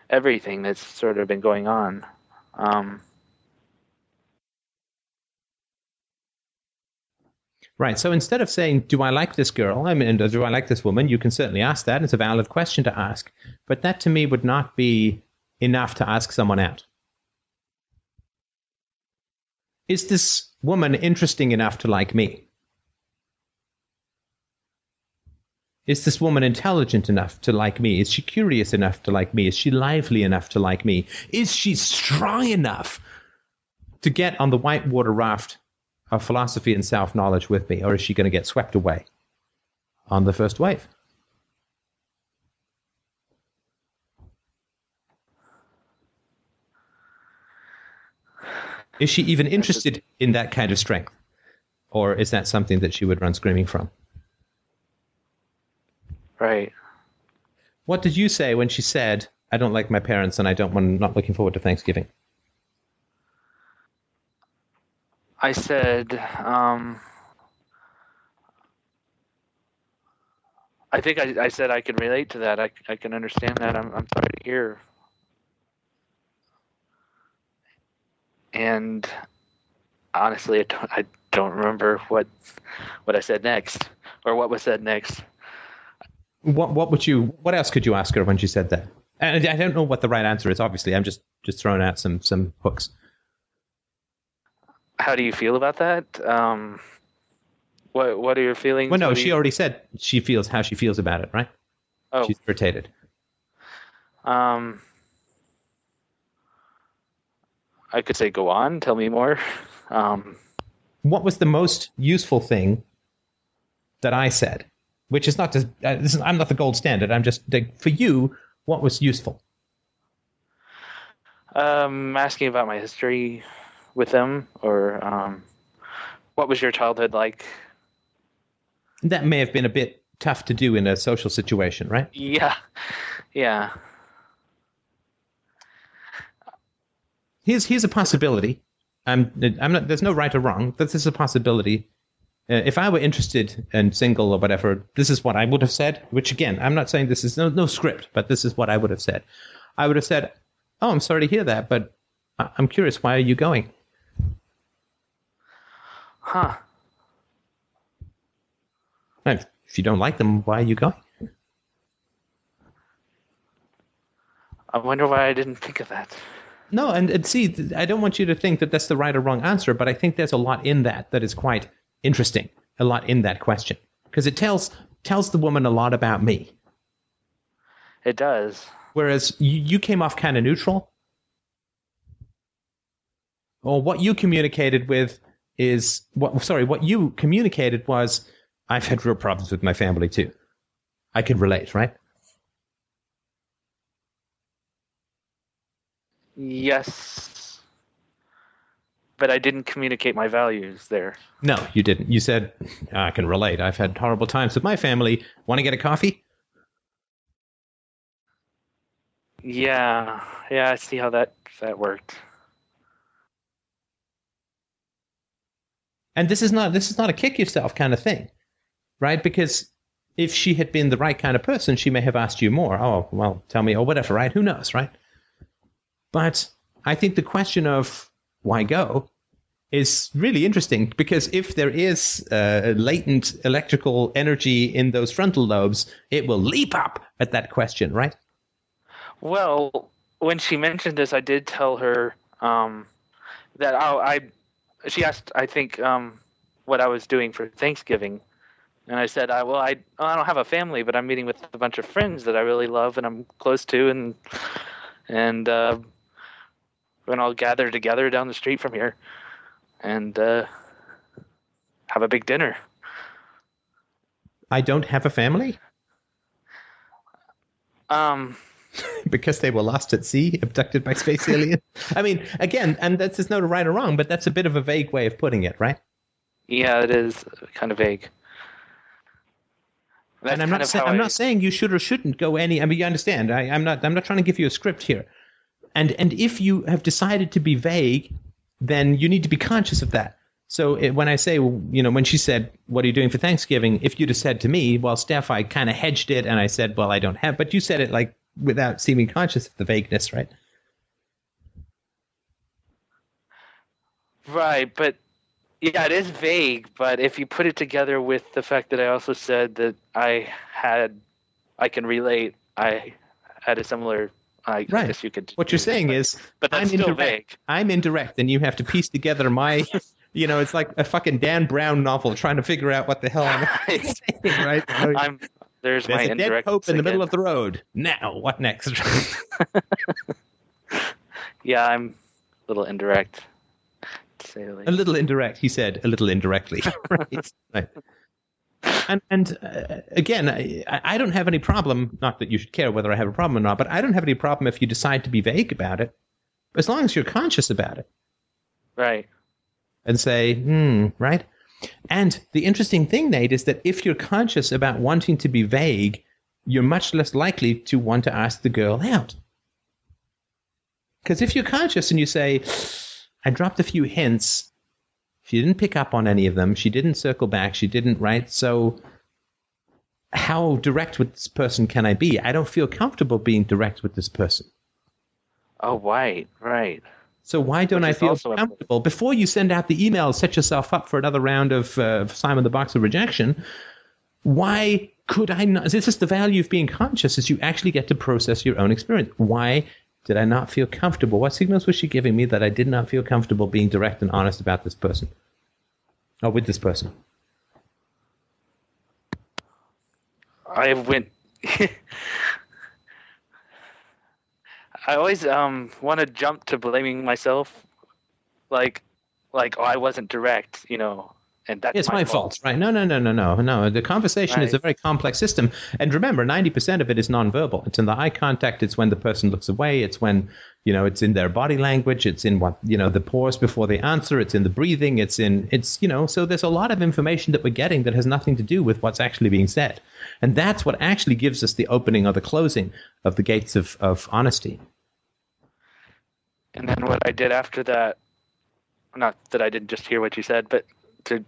everything that's sort of been going on. Um, Right. So instead of saying, "Do I like this girl?" I mean, do I like this woman? You can certainly ask that. It's a valid question to ask, but that to me would not be enough to ask someone out. Is this woman interesting enough to like me? Is this woman intelligent enough to like me? Is she curious enough to like me? Is she lively enough to like me? Is she strong enough to get on the whitewater raft of philosophy and self knowledge with me, or is she going to get swept away on the first wave? Is she even interested in that kind of strength? Or is that something that she would run screaming from? Right. What did you say when she said, I don't like my parents and I don't want not looking forward to Thanksgiving? I said, um, I think I, I said I can relate to that. I, I can understand that. I'm, I'm sorry to hear. And honestly, I don't, I don't remember what what I said next or what was said next. What what would you what else could you ask her when she said that? And I don't know what the right answer is, obviously. I'm just just throwing out some some hooks. How do you feel about that? Um, what what are your feelings? Well no, she you- already said she feels how she feels about it, right? Oh, She's irritated. um, I could say go on. Tell me more. Um, what was the most useful thing that I said? Which is not just, uh, this is, I'm not the gold standard. I'm just like, for you, what was useful? Um, asking about my history with them, or um, what was your childhood like? That may have been a bit tough to do in a social situation, right? Yeah, yeah. Here's here's a possibility. I'm I'm not. There's no right or wrong. This is a possibility. Uh, if I were interested and single or whatever, this is what I would have said. Which again, I'm not saying this is no no script, but this is what I would have said. I would have said, "Oh, I'm sorry to hear that, but I- I'm curious. Why are you going?" Huh. And If you don't like them, why are you going? I wonder why I didn't think of that. No, and, and see, I don't want you to think that that's the right or wrong answer, but I think there's a lot in that that is quite interesting. A lot in that question because it tells tells the woman a lot about me. It does. Whereas you, you came off kind of neutral, or what you communicated with is what. Sorry, what you communicated was, I've had real problems with my family too. I could relate, right? Yes. But I didn't communicate my values there. No, you didn't. You said, I can relate. I've had horrible times with my family. Want to get a coffee? Yeah. Yeah, I see how that that worked. And this is not this is not a kick yourself kind of thing, right? Because if she had been the right kind of person, she may have asked you more. Oh, well, tell me or whatever, right? Who knows, right? But I think the question of why go is really interesting because if there is uh, latent electrical energy in those frontal lobes, it will leap up at that question, right? Well, when she mentioned this, I did tell her um, that oh, I. She asked, I think, um, what I was doing for Thanksgiving, and I said, I well, I I don't have a family, but I'm meeting with a bunch of friends that I really love and I'm close to, and and uh, we're gonna all gather together down the street from here, and uh, have a big dinner. I don't have a family Um, because they were lost at sea, abducted by space aliens. I mean, again, and that's there's no right or wrong, but that's a bit of a vague way of putting it, right? yeah, it is kind of vague. That's and I'm not saying I'm I- not saying you should or shouldn't go any. I mean, you understand. I, I'm not. I'm not trying to give you a script here. And and if you have decided to be vague, then you need to be conscious of that. So it, when I say, you know, when she said, "What are you doing for Thanksgiving?" If you'd have said to me, "Well, Steph, I kind of hedged it," and I said, "Well, I don't have," but you said it like without seeming conscious of the vagueness, right? Right, but yeah, it is vague. But if you put it together with the fact that I also said that I had, I can relate. I had a similar. I Right. guess you could. What you're saying is, but I'm indirect. vague. I'm indirect, and you have to piece together my. You know, it's like a fucking Dan Brown novel trying to figure out what the hell I'm saying, right? I'm there's, my There's a dead indirect. pope in the middle of the road. Now, what next? Yeah, I'm a little indirect. To say the a little indirect, he said, a little indirectly. right. right. And, and uh, again, I, I don't have any problem, not that you should care whether I have a problem or not, but I don't have any problem if you decide to be vague about it, as long as you're conscious about it Right. and say, hmm, right? And the interesting thing, Nate, is that if you're conscious about wanting to be vague, you're much less likely to want to ask the girl out. Because if you're conscious and you say, I dropped a few hints, she didn't pick up on any of them, she didn't circle back, she didn't, right? So how direct with this person can I be? I don't feel comfortable being direct with this person. Oh, right, right. So why don't I feel comfortable before you send out the email, set yourself up for another round of uh, Simon the Box of rejection? Why could I not? This is the value of being conscious: is you actually get to process your own experience. Why did I not feel comfortable? What signals was she giving me that I did not feel comfortable being direct and honest about this person, or with this person? I went. I always um want to jump to blaming myself, like, like oh I wasn't direct, you know, and that's It's my fault, right? No, no, no, no, no, no. The conversation is a very complex system, and remember, ninety percent of it is nonverbal. It's in the eye contact. It's when the person looks away. It's when you know it's in their body language. It's in what you know the pause before they answer. It's in the breathing. It's in it's you know. So there's a lot of information that we're getting that has nothing to do with what's actually being said, and that's what actually gives us the opening or the closing of the gates of of honesty. And then what I did after that, not that I didn't just hear what you said, but to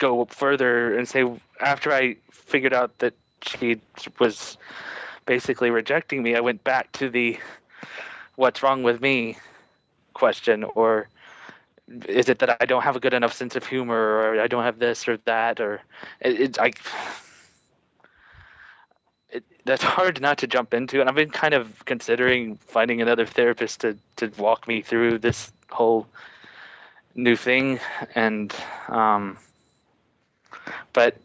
go further and say after I figured out that she was basically rejecting me, I went back to the "What's wrong with me?" question, or is it that I don't have a good enough sense of humor, or I don't have this or that, or it, it's I. It, that's hard not to jump into, and I've been kind of considering finding another therapist to to walk me through this whole new thing, and um, but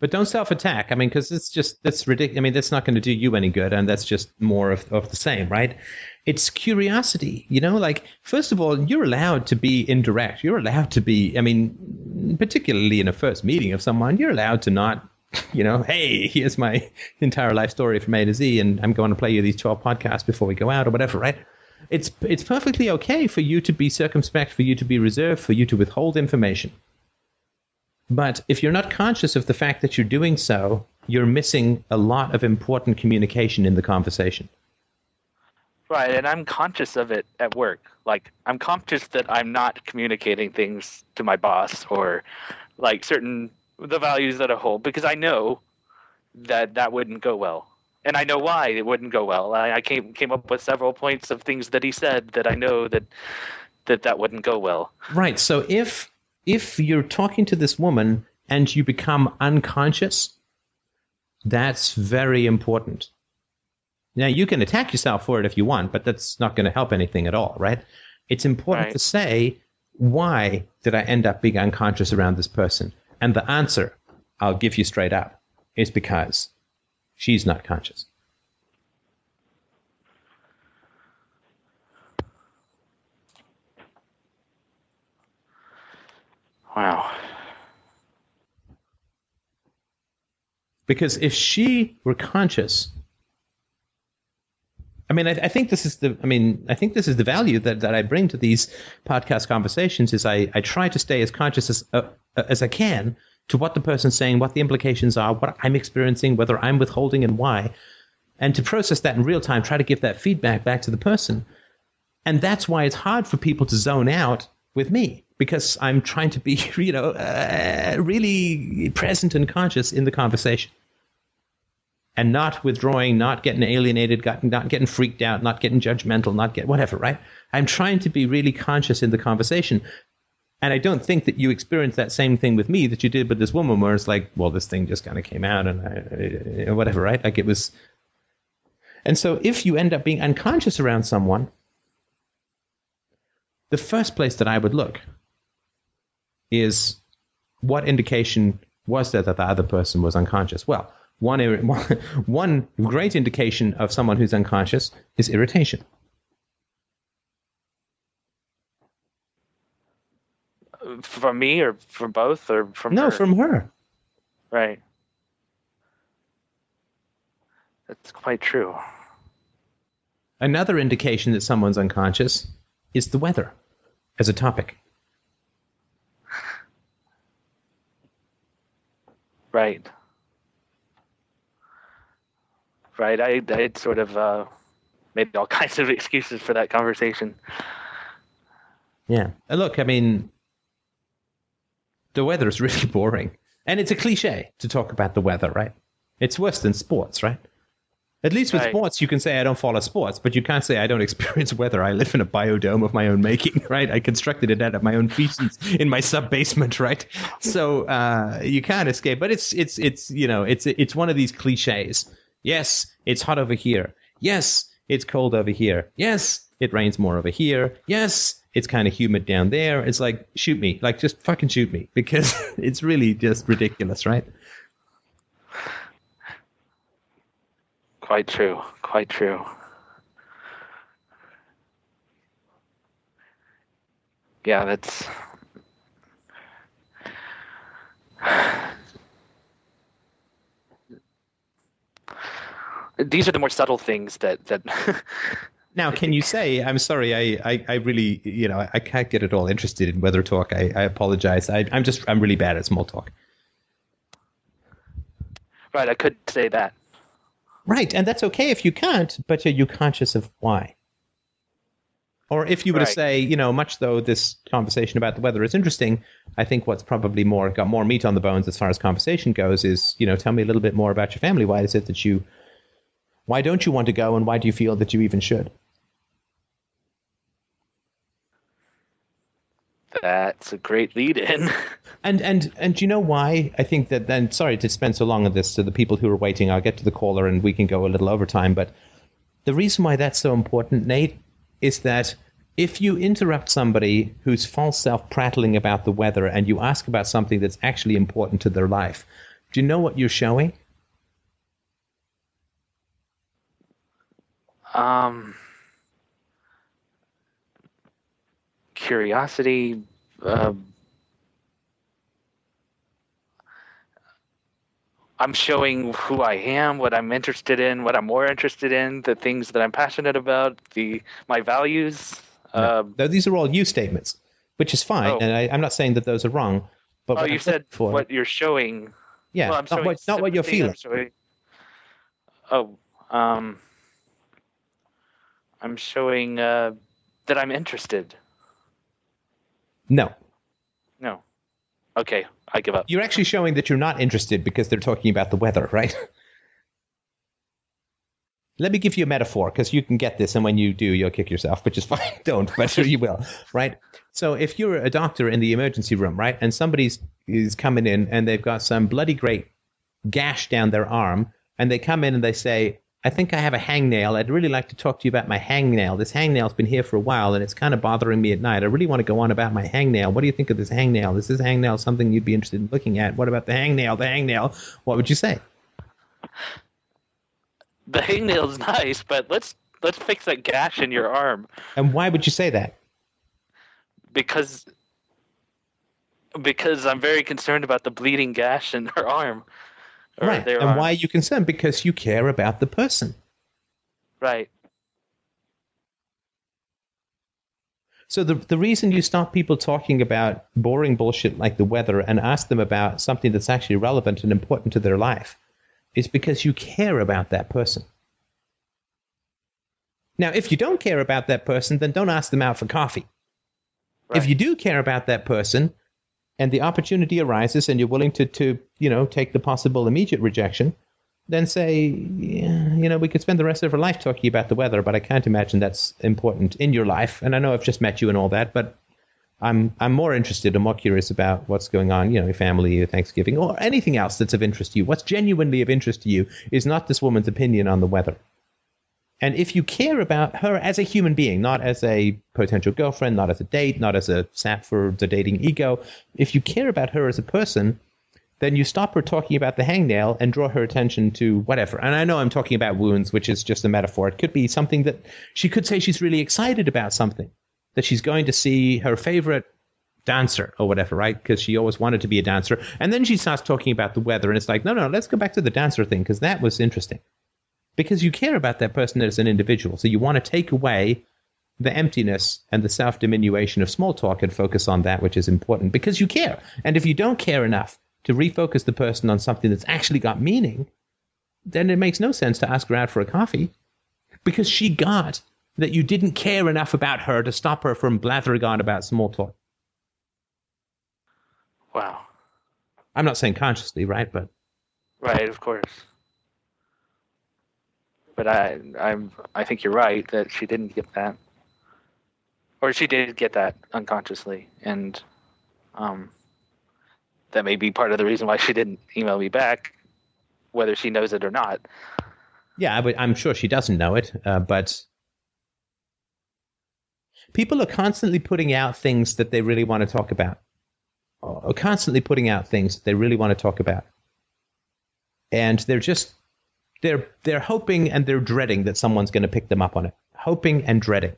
But don't self-attack. I mean, because it's just that's ridiculous. I mean, that's not going to do you any good, and that's just more of, of the same, right? It's curiosity, you know. Like, first of all, you're allowed to be indirect. You're allowed to be. I mean, particularly in a first meeting of someone, you're allowed to not, you know, hey, here's my entire life story from A to Z, and I'm going to play you these twelve podcasts before we go out or whatever, right? It's it's perfectly okay for you to be circumspect, for you to be reserved, for you to withhold information. But if you're not conscious of the fact that you're doing so, you're missing a lot of important communication in the conversation. right, and I'm conscious of it at work. Like I'm conscious that I'm not communicating things to my boss or like certain the values that I hold because I know that that wouldn't go well. And I know why it wouldn't go well. I, I came came up with several points of things that he said that I know that that that wouldn't go well. Right. So if if you're talking to this woman and you become unconscious, that's very important. Now you can attack yourself for it if you want, but that's not going to help anything at all, right? It's important Right. to say why did I end up being unconscious around this person? And the answer, I'll give you straight up, is because she's not conscious. Wow. Because if she were conscious, I mean, I, I, think this is the, I mean, I think this is the value that, that I bring to these podcast conversations is I, I try to stay as conscious as, uh, as I can to what the person's saying, what the implications are, what I'm experiencing, whether I'm withholding and why, and to process that in real time, try to give that feedback back to the person. And that's why it's hard for people to zone out with me because I'm trying to be, you know, uh, really present and conscious in the conversation and not withdrawing, not getting alienated, not getting freaked out, not getting judgmental, not get whatever, right? I'm trying to be really conscious in the conversation. And I don't think that you experienced that same thing with me that you did with this woman, where it's like, well, this thing just kind of came out and I, eh, eh, whatever, right? Like it was. And so if you end up being unconscious around someone, the first place that I would look is what indication was there that the other person was unconscious? Well, one, one great indication of someone who's unconscious is irritation. From me or from both or from No, her? from her. Right. That's quite true. Another indication that someone's unconscious is the weather as a topic. Right right? I I sort of uh, made all kinds of excuses for that conversation. Yeah. Look, I mean, the weather is really boring, and it's a cliche to talk about the weather, right? It's worse than sports, right? At least with right. sports, you can say I don't follow sports, but you can't say I don't experience weather. I live in a biodome of my own making, right? I constructed it out of my own feces in my sub basement, right? So uh, you can't escape. But it's it's it's you know it's it's one of these cliches Yes, it's hot over here. Yes, it's cold over here. Yes, it rains more over here. Yes, it's kind of humid down there. It's like, shoot me. Like, just fucking shoot me because it's really just ridiculous, right? Quite true. Quite true. Yeah, that's these are the more subtle things that that. now, can you say? I'm sorry. I, I, I, really, you know, I can't get at all interested in weather talk. I, I apologize. I, I'm just, I'm really bad at small talk. Right, I could say that. Right, and that's okay if you can't, but are you conscious of why? Or if you were right. to say, you know, much though this conversation about the weather is interesting, I think what's probably more got more meat on the bones as far as conversation goes is, you know, tell me a little bit more about your family. Why is it that you why don't you want to go, and why do you feel that you even should? That's a great lead in. and and and you know why? I think that then sorry to spend so long on this to the people who are waiting. I'll get to the caller and we can go a little over time. But the reason why that's so important, Nate, is that if you interrupt somebody who's false self prattling about the weather and you ask about something that's actually important to their life, do you know what you're showing? Um, curiosity. Uh, I'm showing who I am, what I'm interested in, what I'm more interested in, the things that I'm passionate about, the my values. No. Uh, these are all you statements, which is fine, oh. and I, am not saying that those are wrong. But oh, you said for, what you're showing. Yeah, well, not, what, not what you're feeling. Oh, um, I'm showing uh, that I'm interested. No. No. Okay, I give up. You're actually showing that you're not interested because they're talking about the weather, right? Let me give you a metaphor because you can get this, and when you do, you'll kick yourself, which is fine. Don't, but sure you will, right? So if you're a doctor in the emergency room, right, and somebody's is coming in and they've got some bloody great gash down their arm, and they come in and they say, I think I have a hangnail. I'd really like to talk to you about my hangnail. This hangnail's been here for a while and it's kind of bothering me at night. I really want to go on about my hangnail. What do you think of this hangnail? Is this hangnail something you'd be interested in looking at? What about the hangnail? The hangnail. What would you say? The hangnail's nice, but let's let's fix that gash in your arm. And why would you say that? Because because I'm very concerned about the bleeding gash in her arm right. And are- why are you concerned? Because you care about the person. Right. So the the reason you stop people talking about boring bullshit like the weather and ask them about something that's actually relevant and important to their life is because you care about that person. Now, if you don't care about that person, then don't ask them out for coffee. If you do care about that person and the opportunity arises and you're willing to, to you know, take the possible immediate rejection, then say, yeah, you know, we could spend the rest of our life talking about the weather, but I can't imagine that's important in your life. And I know I've just met you and all that, but I'm I'm more interested and more curious about what's going on, you know, your family, your Thanksgiving, or anything else that's of interest to you. What's genuinely of interest to you is not this woman's opinion on the weather. And if you care about her as a human being, not as a potential girlfriend, not as a date, not as a sap for the dating ego, if you care about her as a person, then you stop her talking about the hangnail and draw her attention to whatever. And I know I'm talking about wounds, which is just a metaphor. It could be something that she could say she's really excited about something, that she's going to see her favorite dancer or whatever, right? Because she always wanted to be a dancer. And then she starts talking about the weather, and it's like, no, no, let's go back to the dancer thing because that was interesting. Because you care about that person as an individual. So you want to take away the emptiness and the self diminution of small talk and focus on that which is important because you care. And if you don't care enough to refocus the person on something that's actually got meaning, then it makes no sense to ask her out for a coffee because she got that you didn't care enough about her to stop her from blathering on about small talk. Wow. I'm not saying consciously, right? But Right, of course. But I, I'm, I think you're right that she didn't get that, or she did get that unconsciously, and um, that may be part of the reason why she didn't email me back, whether she knows it or not. yeah, I I'm sure she doesn't know it. Uh, but people are constantly putting out things that they really want to talk about, or constantly putting out things that they really want to talk about, and they're just they're they're hoping and they're dreading that someone's going to pick them up on it, hoping and dreading.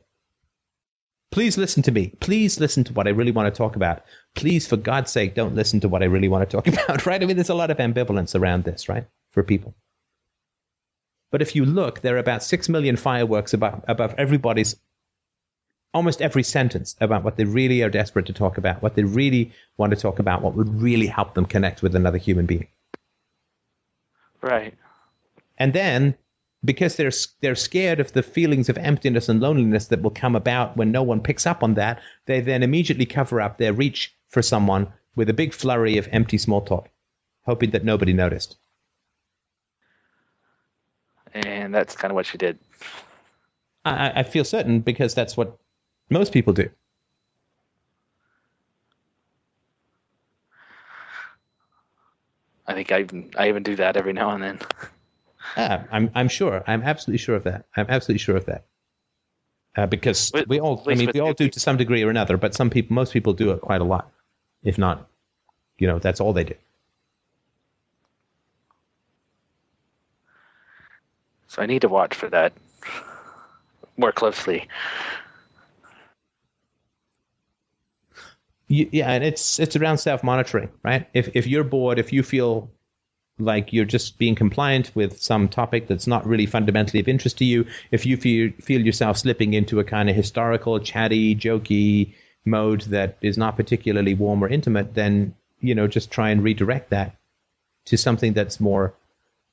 Please listen to me. Please listen to what I really want to talk about. Please, for God's sake, don't listen to what I really want to talk about, right? I mean, there's a lot of ambivalence around this, right, for people. But if you look, there are about 6 million fireworks above, above everybody's, almost every sentence about what they really are desperate to talk about, what they really want to talk about, what would really help them connect with another human being. Right. And then, because they're they're scared of the feelings of emptiness and loneliness that will come about when no one picks up on that, they then immediately cover up their reach for someone with a big flurry of empty small talk, hoping that nobody noticed. And that's kind of what she did. I, I- feel certain because that's what most people do. I think I even, I even do that every now and then. Yeah, I'm I'm sure. I'm absolutely sure of that. I'm absolutely sure of that. Uh, because With- we all, I mean, we all do to some degree or another, but some people, most people do it quite a lot. If not, you know, that's all they do. So I need to watch for that more closely. Yeah, and it's it's around self monitoring, right? If if you're bored, if you feel like you're just being compliant with some topic that's not really fundamentally of interest to you, if you feel feel yourself slipping into a kind of historical, chatty, jokey mode that is not particularly warm or intimate, then you know just try and redirect that to something that's more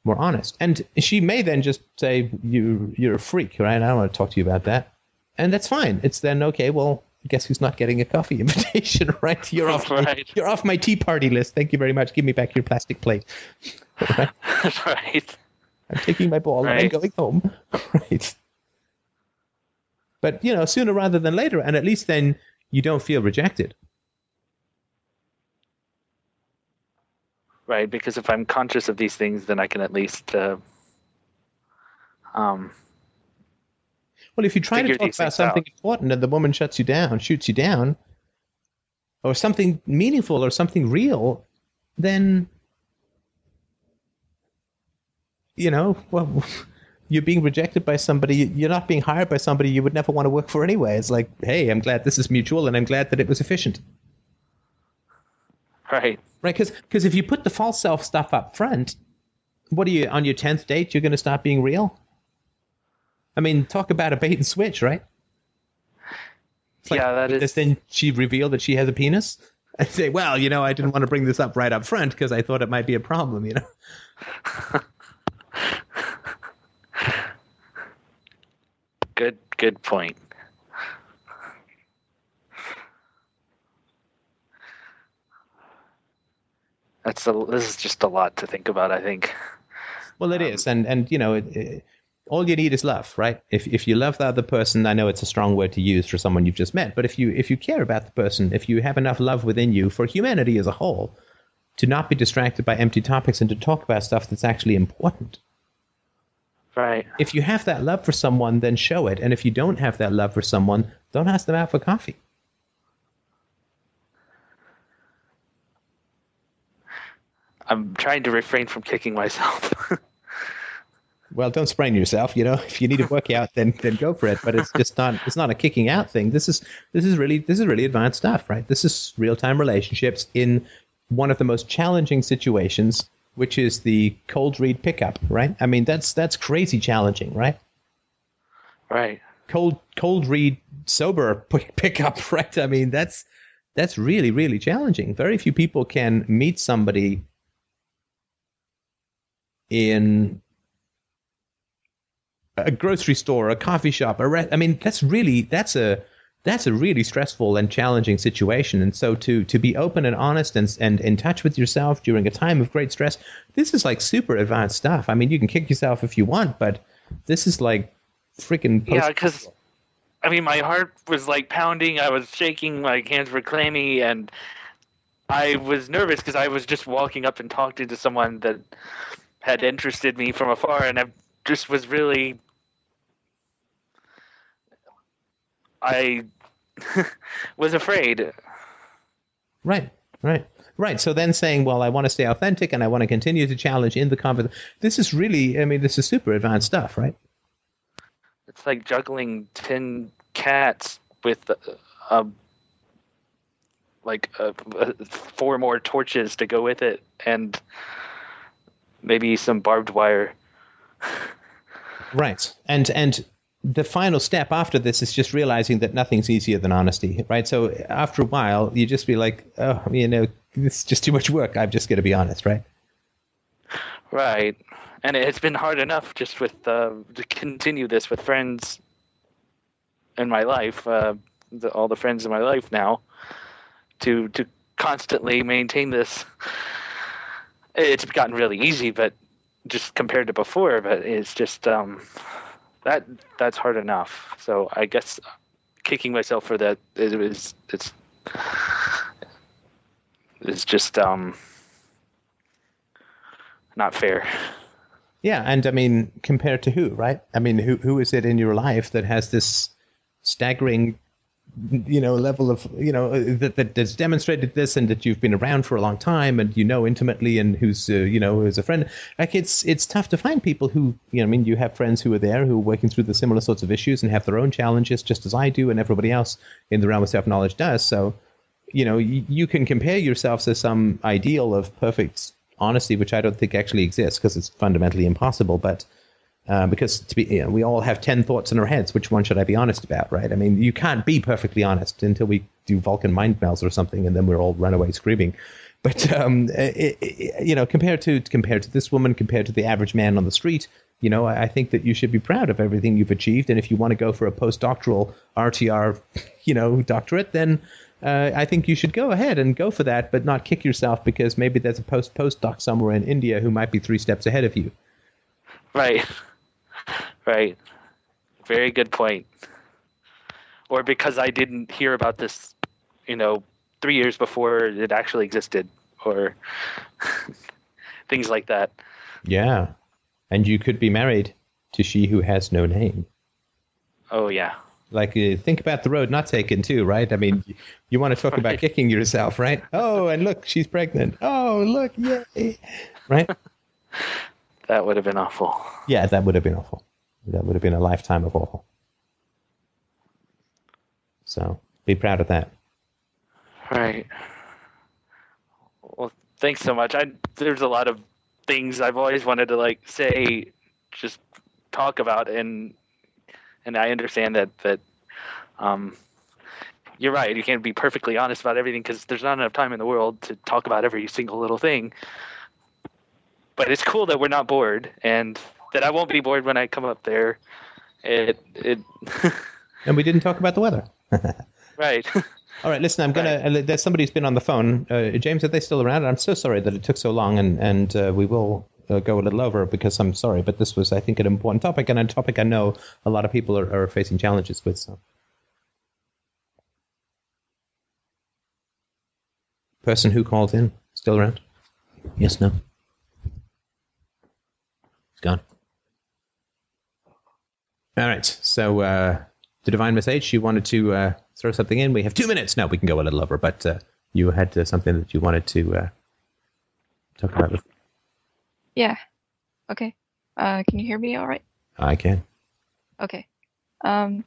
more honest. And she may then just say you you're a freak, right? I don't want to talk to you about that, and that's fine. It's then okay. Well, guess who's not getting a coffee invitation, right? You're off. My, Right. you're off my tea party list. Thank you very much. Give me back your plastic plate. Right? right. I'm taking my ball and I'm going home. Right. But you know, sooner rather than later, and at least then you don't feel rejected. Right. Because if I'm conscious of these things, then I can at least, uh, um, Well, if you try to talk about something out. important and the woman shuts you down, shoots you down, or something meaningful or something real, then you know, well, you're being rejected by somebody. You're not being hired by somebody you would never want to work for anyway. It's like, hey, I'm glad this is mutual, and I'm glad that it was efficient, right. right? Because if you put the false self stuff up front, what are you on your tenth date? You're going to stop being real. I mean, talk about a bait and switch, right? It's Yeah, that is- Then she revealed that she has a penis. I say, well, you know, I didn't want to bring this up right up front because I thought it might be a problem. You know. Good good point. That's a, this is just a lot to think about. I think. Well, it um, is, and and you know, it, it, all you need is love, right? If if you love the other person, I know it's a strong word to use for someone you've just met, but if you if you care about the person, if you have enough love within you for humanity as a whole, to not be distracted by empty topics and to talk about stuff that's actually important. Right. If you have that love for someone, then show it, and if you don't have that love for someone, don't ask them out for coffee. I'm trying to refrain from kicking myself. Well, don't sprain yourself. You know, if you need a workout, then then go for it. But it's just not it's not a kicking out thing. This is this is really this is really advanced stuff, right? This is real time relationships in one of the most challenging situations, which is the cold read pickup, right? I mean, that's that's crazy challenging, right? right. Cold cold read sober pickup, right? I mean, that's that's really really challenging. Very few people can meet somebody in a grocery store, a coffee shop, a re- I mean, that's really that's a that's a really stressful and challenging situation. And so to to be open and honest and and in touch with yourself during a time of great stress, this is like super advanced stuff. I mean, you can kick yourself if you want, but this is like freaking Yeah, because I mean, my heart was like pounding. I was shaking. My hands were clammy, and I was nervous because I was just walking up and talking to someone that had interested me from afar, and I just was really. I was afraid. Right, right, right. So then saying, well, I want to stay authentic and I want to continue to challenge in the conversation. This is really, I mean, this is super advanced stuff, right? It's like juggling ten cats with, uh, like uh, uh, four more torches to go with it, and maybe some barbed wire. Right. And and the final step after this is just realizing that nothing's easier than honesty, right? So after a while, you just be like, oh, you know, it's just too much work. I'm just going to be honest, right? Right. And it's been hard enough just with uh, to continue this with friends in my life, uh, the, all the friends in my life now, to to constantly maintain this. It's gotten really easy, but just compared to before, but it's just um, that that's hard enough. So I guess kicking myself for that it is it's it's just um not fair. Yeah. And I mean, compared to who, right? I mean, who who is it in your life that has this staggering you know level of you know that, that that's demonstrated this and that you've been around for a long time and you know intimately and who's uh, you know who's a friend. Like it's it's tough to find people who you know I mean you have friends who are there who are working through the similar sorts of issues and have their own challenges just as I do and everybody else in the realm of self knowledge does. So you know you, you can compare yourselves to some ideal of perfect honesty which I don't think actually exists because it's fundamentally impossible but uh, because to be, you know, we all have 10 thoughts in our heads. Which one should I be honest about, right? I mean, you can't be perfectly honest until we do Vulcan mind melds or something, and then we're all run away screaming. But, um, it, it, you know, compared to compared to this woman, compared to the average man on the street, you know, I, I think that you should be proud of everything you've achieved. And if you want to go for a postdoctoral RTR, you know, doctorate, then uh, I think you should go ahead and go for that, but not kick yourself because maybe there's a post postdoc somewhere in India who might be three steps ahead of you. Right. Right. Very good point. Or because I didn't hear about this, you know, three years before it actually existed, or things like that. Yeah. And you could be married to she who has no name. Oh, yeah. Like, uh, think about the road not taken, too, right? I mean, you, you want to talk about Right. kicking yourself, right? Oh, and look, she's pregnant. Oh, look, yay. Right? That would have been awful. Yeah, that would have been awful. That would have been a lifetime of awful. So be proud of that. Right. Well, thanks so much. I there's a lot of things I've always wanted to like say, just talk about, and and I understand that that um, you're right. You can't be perfectly honest about everything because there's not enough time in the world to talk about every single little thing. But it's cool that we're not bored, and that I won't be bored when I come up there. It it And we didn't talk about the weather. right. All right, listen, I'm gonna. Uh, there's somebody who's been on the phone. Uh, James, are they still around? I'm so sorry that it took so long, and and uh, we will uh, go a little over because I'm sorry, but this was, I think, an important topic and a topic I know a lot of people are, are facing challenges with. So, person who called in still around? Yes, no. It's gone. All right, so uh, the divine message. You wanted to uh, throw something in. We have two minutes. No, we can go a little over, but uh, you had uh, something that you wanted to uh, talk about. With. Yeah. Okay. Uh, can you hear me all right? I can. Okay. Um.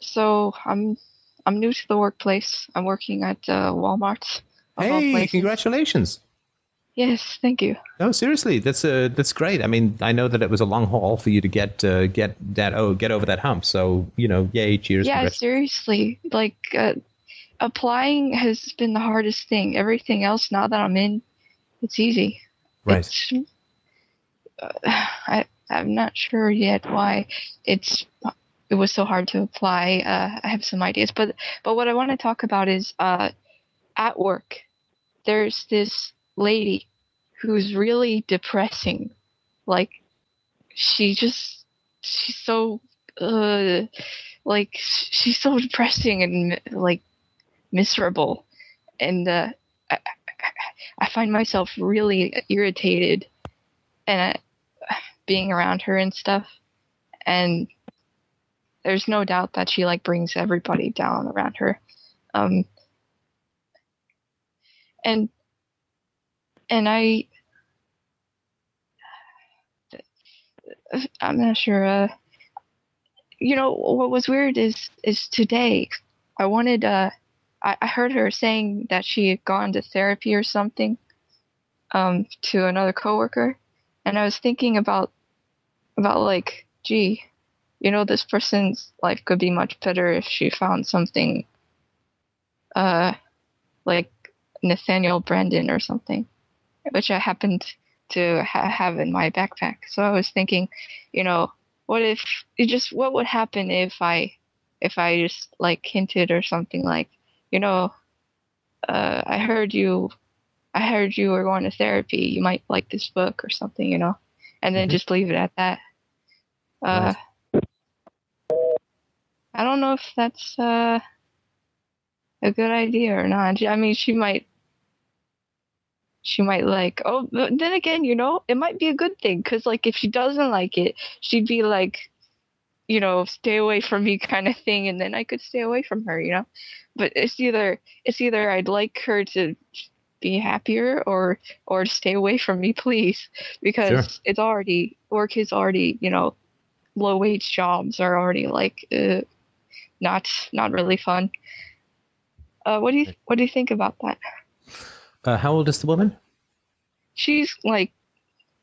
So I'm I'm new to the workplace. I'm working at uh, Walmart. Hey, congratulations! Yes, thank you. No, seriously, that's uh, that's great. I mean, I know that it was a long haul for you to get uh, get that oh get over that hump. So you know, yay, cheers! yeah, seriously. Like, uh, applying has been the hardest thing. Everything else, now that I'm in, it's easy. right. It's, uh, I I'm not sure yet why it's it was so hard to apply. Uh, I have some ideas, but but what I want to talk about is uh, at work. There's this lady who's really depressing. Like she just she's so uh like she's so depressing and like miserable, and uh, I, I, find myself really irritated and uh, being around her and stuff. And there's no doubt that she like brings everybody down around her. Um and and i i'm not sure uh you know what was weird is is today i wanted uh I, I heard her saying that she had gone to therapy or something um to another coworker and I was thinking about about like, gee, you know, this person's life could be much better if she found something uh like Nathaniel Branden or something, which I happened to ha- have in my backpack. So I was thinking, you know, what if it just what would happen if I if I just like hinted or something like, you know, uh, I heard you I heard you were going to therapy. You might like this book or something, you know, and then Mhm. just leave it at that. Uh, I don't know if that's uh, a good idea or not. I mean, she might, she might like. Oh, but then again, you know, it might be a good thing because, like, if she doesn't like it, she'd be like, you know, stay away from me kind of thing, and then I could stay away from her, you know. But it's either it's either I'd like her to be happier or or stay away from me please because Sure. it's already work is already you know low wage jobs are already like uh, not not really fun uh what do you what do you think about that Uh, how old is the woman? she's like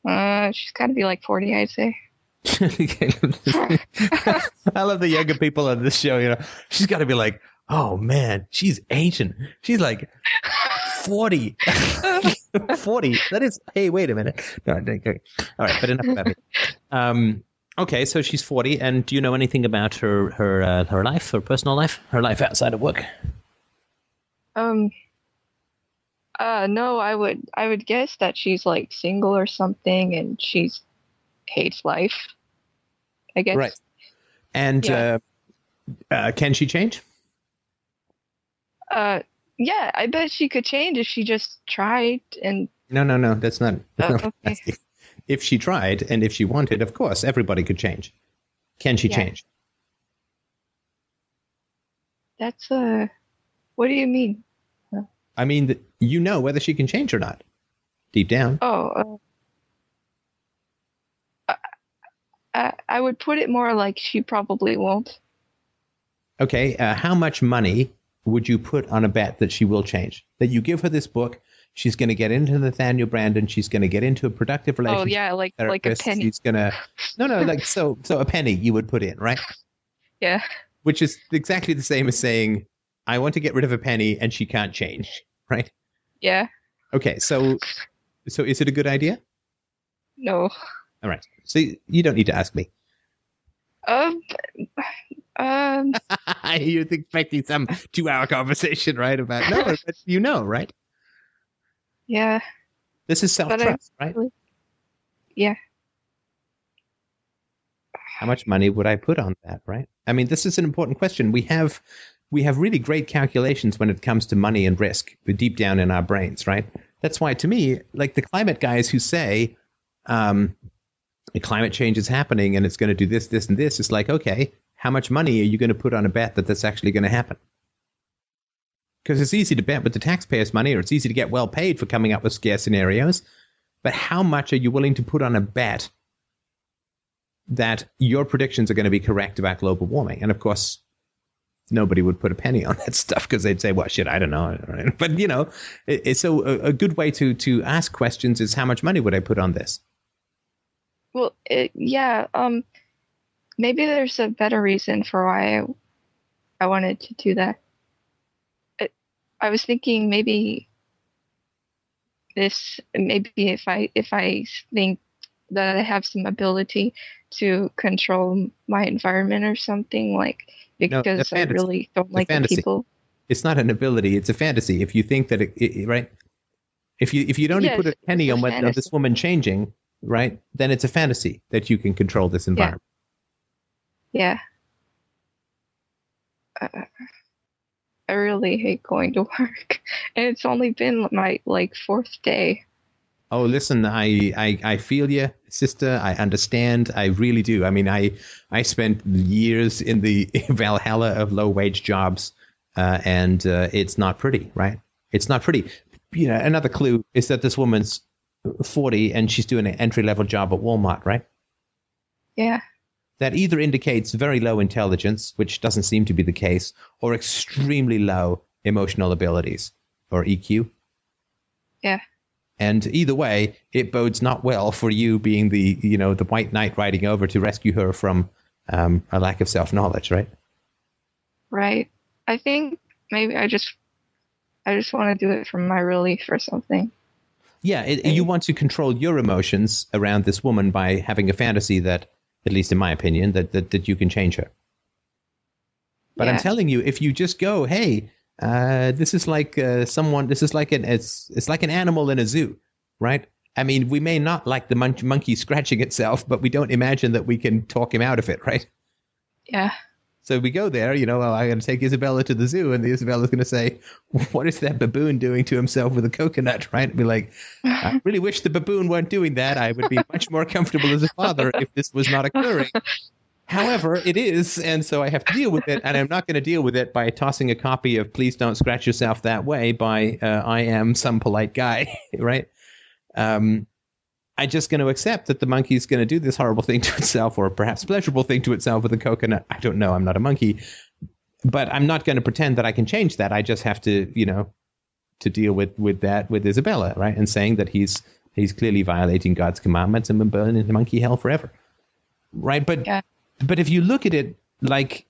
uh she's got to be like 40 i'd say I love the younger people on this show. You know, she's got to be like, oh man, she's ancient. She's like forty. forty. That is. Hey, wait a minute. No, okay. All right, but enough about me. Um, okay, so she's forty, and do you know anything about her her uh, her life, her personal life, her life outside of work? um uh no i would i would guess that she's like single or something and she's hates life i guess Right. And Yeah. uh, uh, can she change? uh yeah i bet she could change if she just tried and No, no, no. That's not. Oh, okay. If she tried and if she wanted, of course, everybody could change. Can she Yeah. change? that's uh what do you mean I mean, you know whether she can change or not, deep down. oh uh, I, I would put it more like she probably won't Okay, uh, how much money would you put on a bet that she will change? That you give her this book, She's going to get into Nathaniel Branden. She's going to get into a productive relationship. Oh yeah, like like a penny. She's going to no, no, like so, so a penny you would put in, right? Yeah. Which is exactly the same as saying, "I want to get rid of a penny and she can't change," right? Yeah. Okay, so, so is it a good idea? No. All right. So you don't need to ask me. Um. Um. You're expecting some two-hour conversation, right? About no, but you know, right? Yeah. This is self-trust, right? Yeah. How much money would I put on that, right? I mean, this is an important question. We have we have really great calculations when it comes to money and risk deep down in our brains, right? That's why, to me, like the climate guys who say, um, climate change is happening and it's going to do this, this, and this, it's like, okay, how much money are you going to put on a bet that that's actually going to happen? Because it's easy to bet with the taxpayers' money, or it's easy to get well paid for coming up with scare scenarios. But how much are you willing to put on a bet that your predictions are going to be correct about global warming? And of course, nobody would put a penny on that stuff because they'd say, "Well, shit, I don't know." But you know, it, it's so a, a good way to to ask questions is how much money would I put on this? Well, it, yeah. Um. Maybe there's a better reason for why I, I wanted to do that. It, I was thinking maybe this maybe if I if I think that I have some ability to control my environment or something like No, because I really don't like the people. It's not an ability; it's a fantasy. If you think that it, it right, if you if you'd only Yes, put a penny on what on this woman changing, right, then it's a fantasy that you can control this environment. Yeah. Uh, I really hate going to work, and it's only been my like fourth day. Oh, listen, I, I, I feel you, sister. I understand. I really do. I mean, I, I spent years in the Valhalla of low wage jobs, uh, and uh, it's not pretty, right? It's not pretty. You know, another clue is that this woman's 40 and she's doing an entry level job at Walmart, right? Yeah. That either indicates very low intelligence, which doesn't seem to be the case, or extremely low emotional abilities, or EQ. Yeah. And either way, it bodes not well for you being the you know the white knight riding over to rescue her from um, a lack of self knowledge, right? Right. I think maybe I just I just want to do it for my relief or something. Yeah, it, you want to control your emotions around this woman by having a fantasy that, at least in my opinion, that that, that you can change her. But I'm telling you, if you just go, hey, uh, this is like uh, someone, this is like an it's it's like an animal in a zoo, right? I mean, we may not like the mon- monkey scratching itself, but we don't imagine that we can talk him out of it, right? Yeah. So we go there, you know, well, I'm going to take Isabella to the zoo, and the Isabella's going to say, What is that baboon doing to himself with a coconut, right? And be like, I really wish the baboon weren't doing that. I would be much more comfortable as a father if this was not occurring. However, it is, and so I have to deal with it, and I'm not going to deal with it by tossing a copy of Please Don't Scratch Yourself That Way by uh, I Am Some Polite Guy, right? Um, I'm just going to accept that the monkey's going to do this horrible thing to itself, or perhaps pleasurable thing to itself with a coconut. I don't know. I'm not a monkey, but I'm not going to pretend that I can change that. I just have to, you know, to deal with with that with Isabella, right? And saying that he's he's clearly violating God's commandments and been burned in monkey hell forever, right? But Yeah. But if you look at it like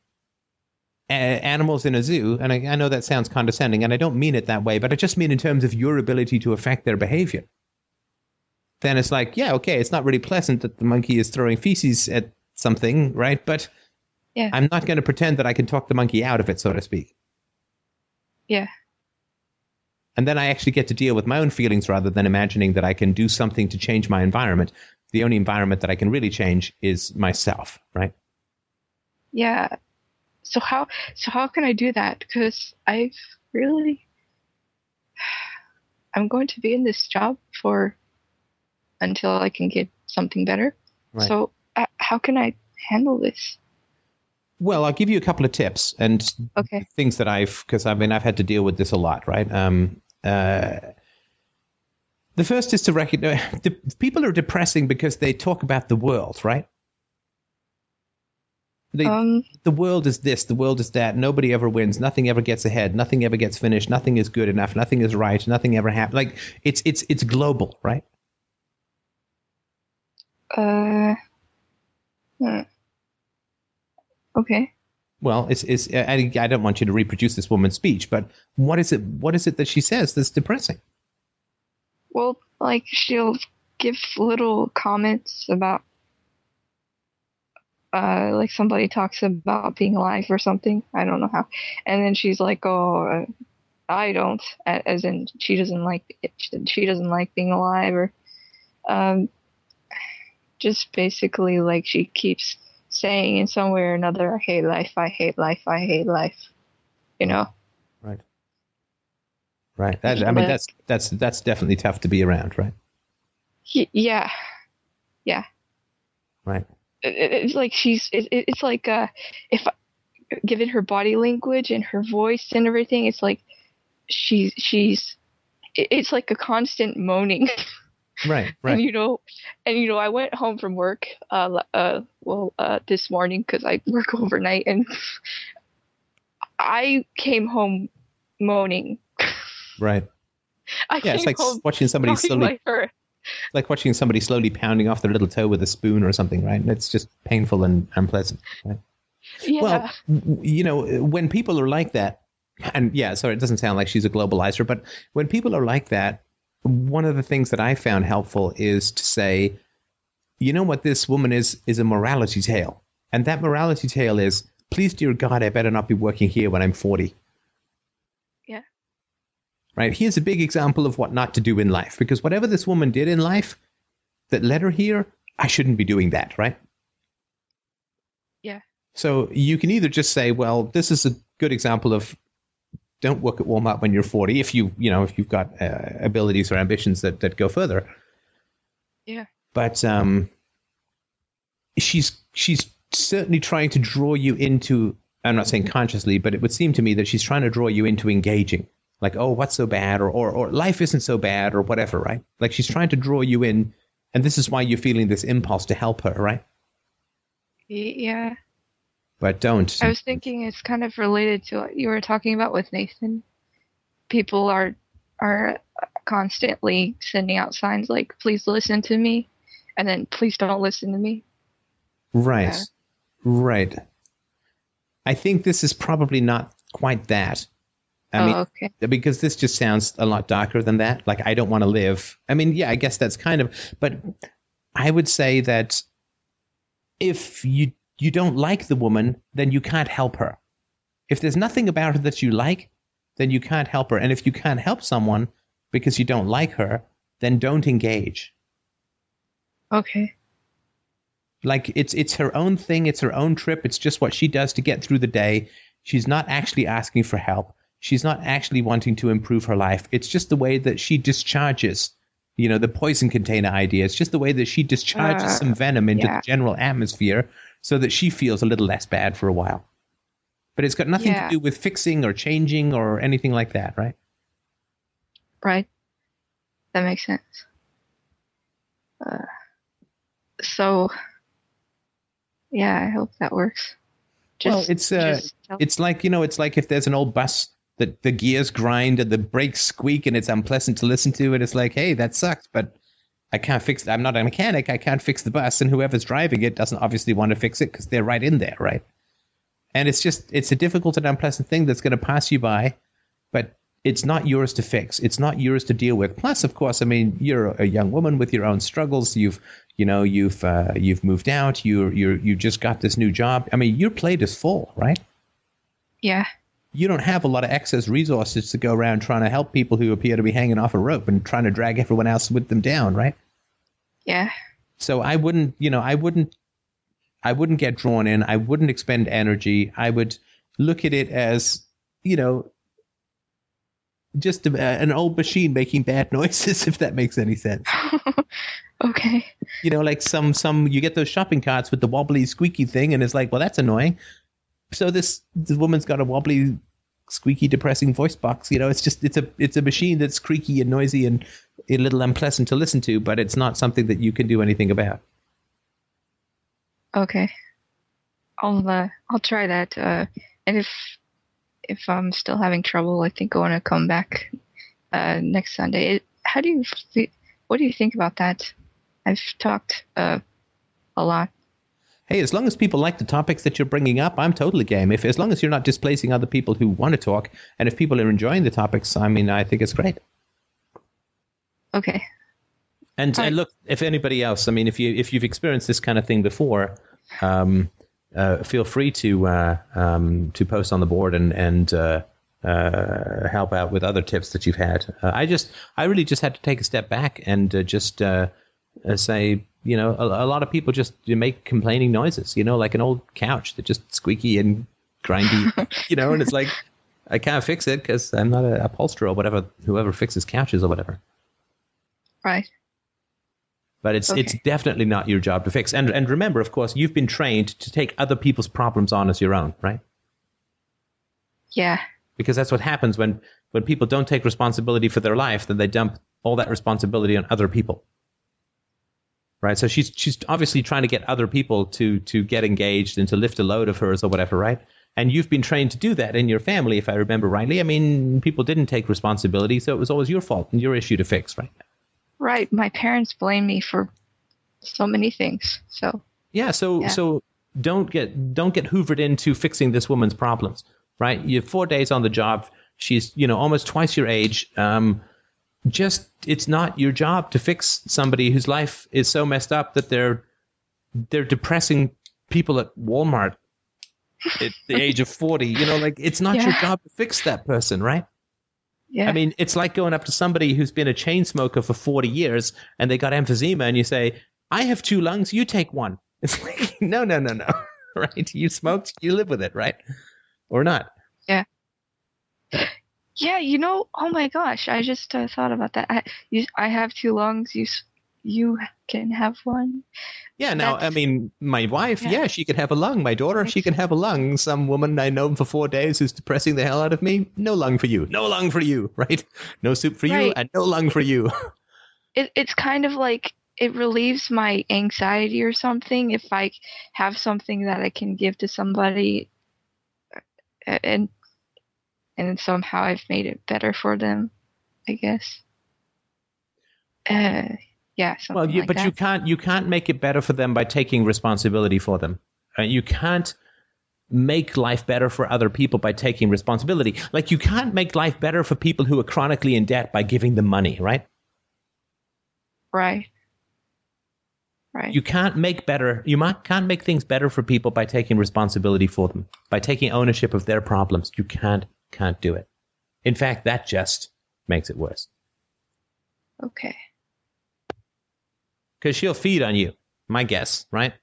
uh, animals in a zoo, and I, I know that sounds condescending, and I don't mean it that way, but I just mean in terms of your ability to affect their behavior. Then it's like, yeah, okay, it's not really pleasant that the monkey is throwing feces at something, right? But Yeah. I'm not going to pretend that I can talk the monkey out of it, so to speak. Yeah. And then I actually get to deal with my own feelings rather than imagining that I can do something to change my environment. The only environment that I can really change is myself, right? Yeah. So how so how can I do that? Because I've really I'm going to be in this job for until I can get something better. Right. So uh, how can I handle this? Well, I'll give you a couple of tips and Okay. things that I've because I mean I've had to deal with this a lot, right? Um, uh, the first is to recognize the, people are depressing because they talk about the world, right? The, Um, the world is this, the world is that. Nobody ever wins. Nothing ever gets ahead. Nothing ever gets finished. Nothing is good enough. Nothing is right. Nothing ever happens. Like it's it's it's global, right? uh, hmm. Okay. Well, it's it's. I, I don't want you to reproduce this woman's speech, but what is it? What is it that she says that's depressing? Well, like she'll give little comments about, uh, like somebody talks about being alive or something. I don't know how, and then she's like, "Oh, I don't," as in she doesn't like it. She doesn't like being alive, or, um, just basically like she keeps saying in some way or another, "I hate life. I hate life. I hate life." You know. Right. Right. That, I mean, that's that's that's definitely tough to be around, right? Yeah. Yeah. Right. it, it- it's like she's it, it- it's like uh if given her body language and her voice and everything it's like she's she's it- it's like a constant moaning Right. right. and Right. you know and you know i went home from work uh uh well uh this morning because i work overnight and i came home moaning Right. i Yeah, it's like watching somebody slowly, like watching somebody slowly pounding off their little toe with a spoon or something, right? And it's just painful and unpleasant. Right? yeah Well, you know, when people are like that, and yeah, sorry, it doesn't sound like she's a globalizer, but when people are like that, one of the things that I found helpful is to say, you know what this woman is is a morality tale, and that morality tale is, please, dear God, I better not be working here when I'm forty. Right. Here's a big example of what not to do in life, because whatever this woman did in life that led her here, I shouldn't be doing that. Right. Yeah. So you can either just say, well, this is a good example of don't work at Walmart when you're 40 if you, you know, if you've got uh, abilities or ambitions that, that go further. Yeah. But um, she's she's certainly trying to draw you into. I'm not saying consciously, but it would seem to me that she's trying to draw you into engaging. Like, oh, what's so bad, or or, or life isn't so bad, or whatever, right? Like she's trying to draw you in, and this is why you're feeling this impulse to help her, right? yeah But don't. I was thinking it's kind of related to what you were talking about with Nathan. People are are constantly sending out signs like "Please listen to me," and then "Please don't listen to me." Right. Yeah. Right. I think this is probably not quite that. I oh, mean, okay. because this just sounds a lot darker than that. Like, I don't want to live. I mean, yeah, I guess that's kind of, but I would say that if you you don't like the woman, then you can't help her. If there's nothing about her that you like, then you can't help her. And if you can't help someone because you don't like her, then don't engage. Okay. like it's it's her own thing it's her own trip it's just what she does to get through the day she's not actually asking for help she's not actually wanting to improve her life it's just the way that she discharges you know the poison container idea it's just the way that she discharges Uh, some venom into yeah. the general atmosphere so that she feels a little less bad for a while but it's got nothing Yeah. to do with fixing or changing or anything like that right Right. That makes sense. Uh, so, yeah, I hope that works. Well, it's, uh, just It's like, you know, it's like if there's an old bus that the gears grind and the brakes squeak and it's unpleasant to listen to, and it's like, hey, that sucks, but I can't fix it. I'm not a mechanic. I can't fix the bus, and whoever's driving it doesn't obviously want to fix it because they're right in there, right? And it's just, it's a difficult and unpleasant thing that's going to pass you by, but it's not yours to fix. It's not yours to deal with. Plus, of course, I mean, you're a young woman with your own struggles. You've, you know, you've uh, you've moved out. You're you're you just got this new job. I mean, your plate is full, right? yeah, you don't have a lot of excess resources to go around trying to help people who appear to be hanging off a rope and trying to drag everyone else with them down, right? yeah, So I wouldn't, you know, I wouldn't, I wouldn't get drawn in. I wouldn't expend energy. I would look at it as, you know, just a, an old machine making bad noises, if that makes any sense. okay. You know, like some some you get those shopping carts with the wobbly squeaky thing, and it's like, well, that's annoying. So this this woman's got a wobbly, squeaky, depressing voice box. You know, it's just it's a it's a machine that's creaky and noisy and a little unpleasant to listen to, but it's not something that you can do anything about. Okay. I'll uh, I'll try that. Uh, and if if I'm still having trouble, I think I want to come back uh, next Sunday. It, how do you what do you think about that? I've talked uh, a lot. Hey, as long as people like the topics that you're bringing up, I'm totally game. If as long as you're not displacing other people who want to talk, and if people are enjoying the topics, I mean, I think it's great. Okay. And, and look, if anybody else, I mean, if you if you've experienced this kind of thing before, um, uh, feel free to uh, um, to post on the board and and uh, uh, help out with other tips that you've had. Uh, I just I really just had to take a step back and uh, just Uh, say, you know, a, a lot of people just make complaining noises, you know, like an old couch that just squeaky and grindy, you know, and it's like I can't fix it because I'm not a upholsterer or whatever, whoever fixes couches or whatever Right. but it's it's definitely not your job to fix. And and remember, of course, you've been trained to take other people's problems on as your own, right? Yeah. Because that's what happens when when people don't take responsibility for their life, then they dump all that responsibility on other people. Right? So she's she's obviously trying to get other people to to get engaged and to lift a load of hers or whatever, right? And you've been trained to do that in your family, if I remember rightly. I mean, people didn't take responsibility, so it was always your fault and your issue to fix, right? Right. My parents blame me for so many things. So Yeah, so Yeah. so don't get don't get hoovered into fixing this woman's problems, right? You have four days on the job. She's you know almost twice your age. Um, just it's not your job to fix somebody whose life is so messed up that they're they're depressing people at Walmart at the age of forty. You know, like it's not your job to fix that person, right? yeah. I mean, it's like going up to somebody who's been a chain smoker for 40 years and they got emphysema and you say, I have two lungs, you take one. It's like, no, no, no, no. Right? You smoked, you live with it, right? Or not. yeah. Yeah, you know. Oh my gosh. I just uh, thought about that. I you, I have two lungs. You you can have one. Yeah, now, I mean, my wife, yeah. Yeah. she could have a lung. My daughter, she can have a lung. Some woman I know for four days who's depressing the hell out of me, no lung for you. No lung for you, right? No soup for you and no lung for you. It it's kind of like it relieves my anxiety or something if I have something that I can give to somebody, and and somehow I've made it better for them. I guess. Uh, yeah. Well, you, like but that. you can't you can't make it better for them by taking responsibility for them. Uh, you can't make life better for other people by taking responsibility. Like you can't make life better for people who are chronically in debt by giving them money, right? Right. Right. You can't make better you might, can't make things better for people by taking responsibility for them, by taking ownership of their problems. You can't can't do it. In fact, that just makes it worse. okay. because she'll feed on you. My guess, right?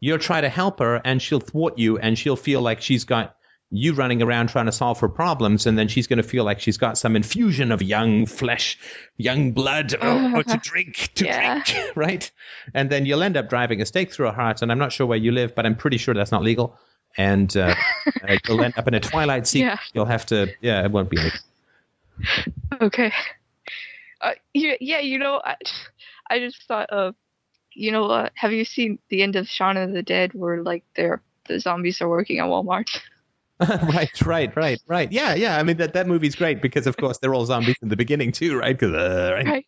You'll try to help her, and she'll thwart you, and she'll feel like she's got you running around trying to solve her problems, and then she's going to feel like she's got some infusion of young flesh, young blood, oh, oh, to drink, to Yeah. drink, right? And then you'll end up driving a stake through her heart. And I'm not sure where you live, but I'm pretty sure that's not legal. And uh, uh, you'll end up in a twilight sequence. Yeah. You'll have to, yeah, it won't be legal. Okay. Uh, yeah, yeah, you know, I, I just thought of, you know, uh, have you seen the end of Shaun of the Dead where like they're the zombies are working at Walmart? right, right, right, right. Yeah, yeah. I mean that that movie's great because of course they're all zombies in the beginning too, right? uh, right. Right,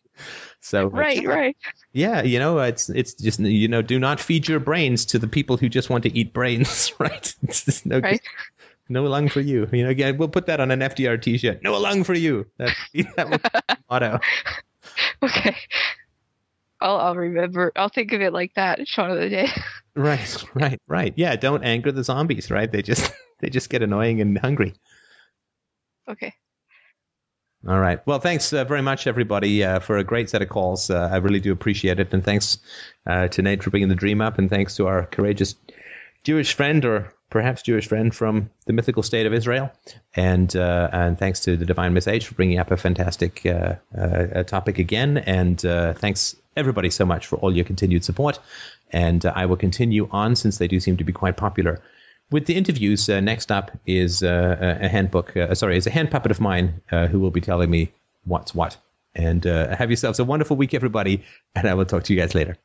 So right, yeah, right. Yeah, you know, it's it's just you know, do not feed your brains to the people who just want to eat brains, right? No Right. no lung for you. You know, again, we'll put that on an FDR t-shirt. No lung for you. That that motto. Okay. I'll I'll remember. I'll think of it like that. Shaun of the Dead. Right, right, right. Yeah, don't anger the zombies, right? They just they just get annoying and hungry. Okay. All right. Well, thanks uh, very much, everybody, uh, for a great set of calls. Uh, I really do appreciate it. And thanks uh, to Nate for bringing the dream up. And thanks to our courageous Jewish friend, or perhaps Jewish friend from the mythical state of Israel. And uh, and thanks to the Divine Miss H for bringing up a fantastic uh, uh, topic again. And uh, thanks, everybody, so much for all your continued support. And uh, I will continue on since they do seem to be quite popular. With the interviews, uh, next up is a handbook. Sorry, is a hand puppet of mine who will be telling me what's what. And have yourselves a wonderful week, everybody. And I will talk to you guys later.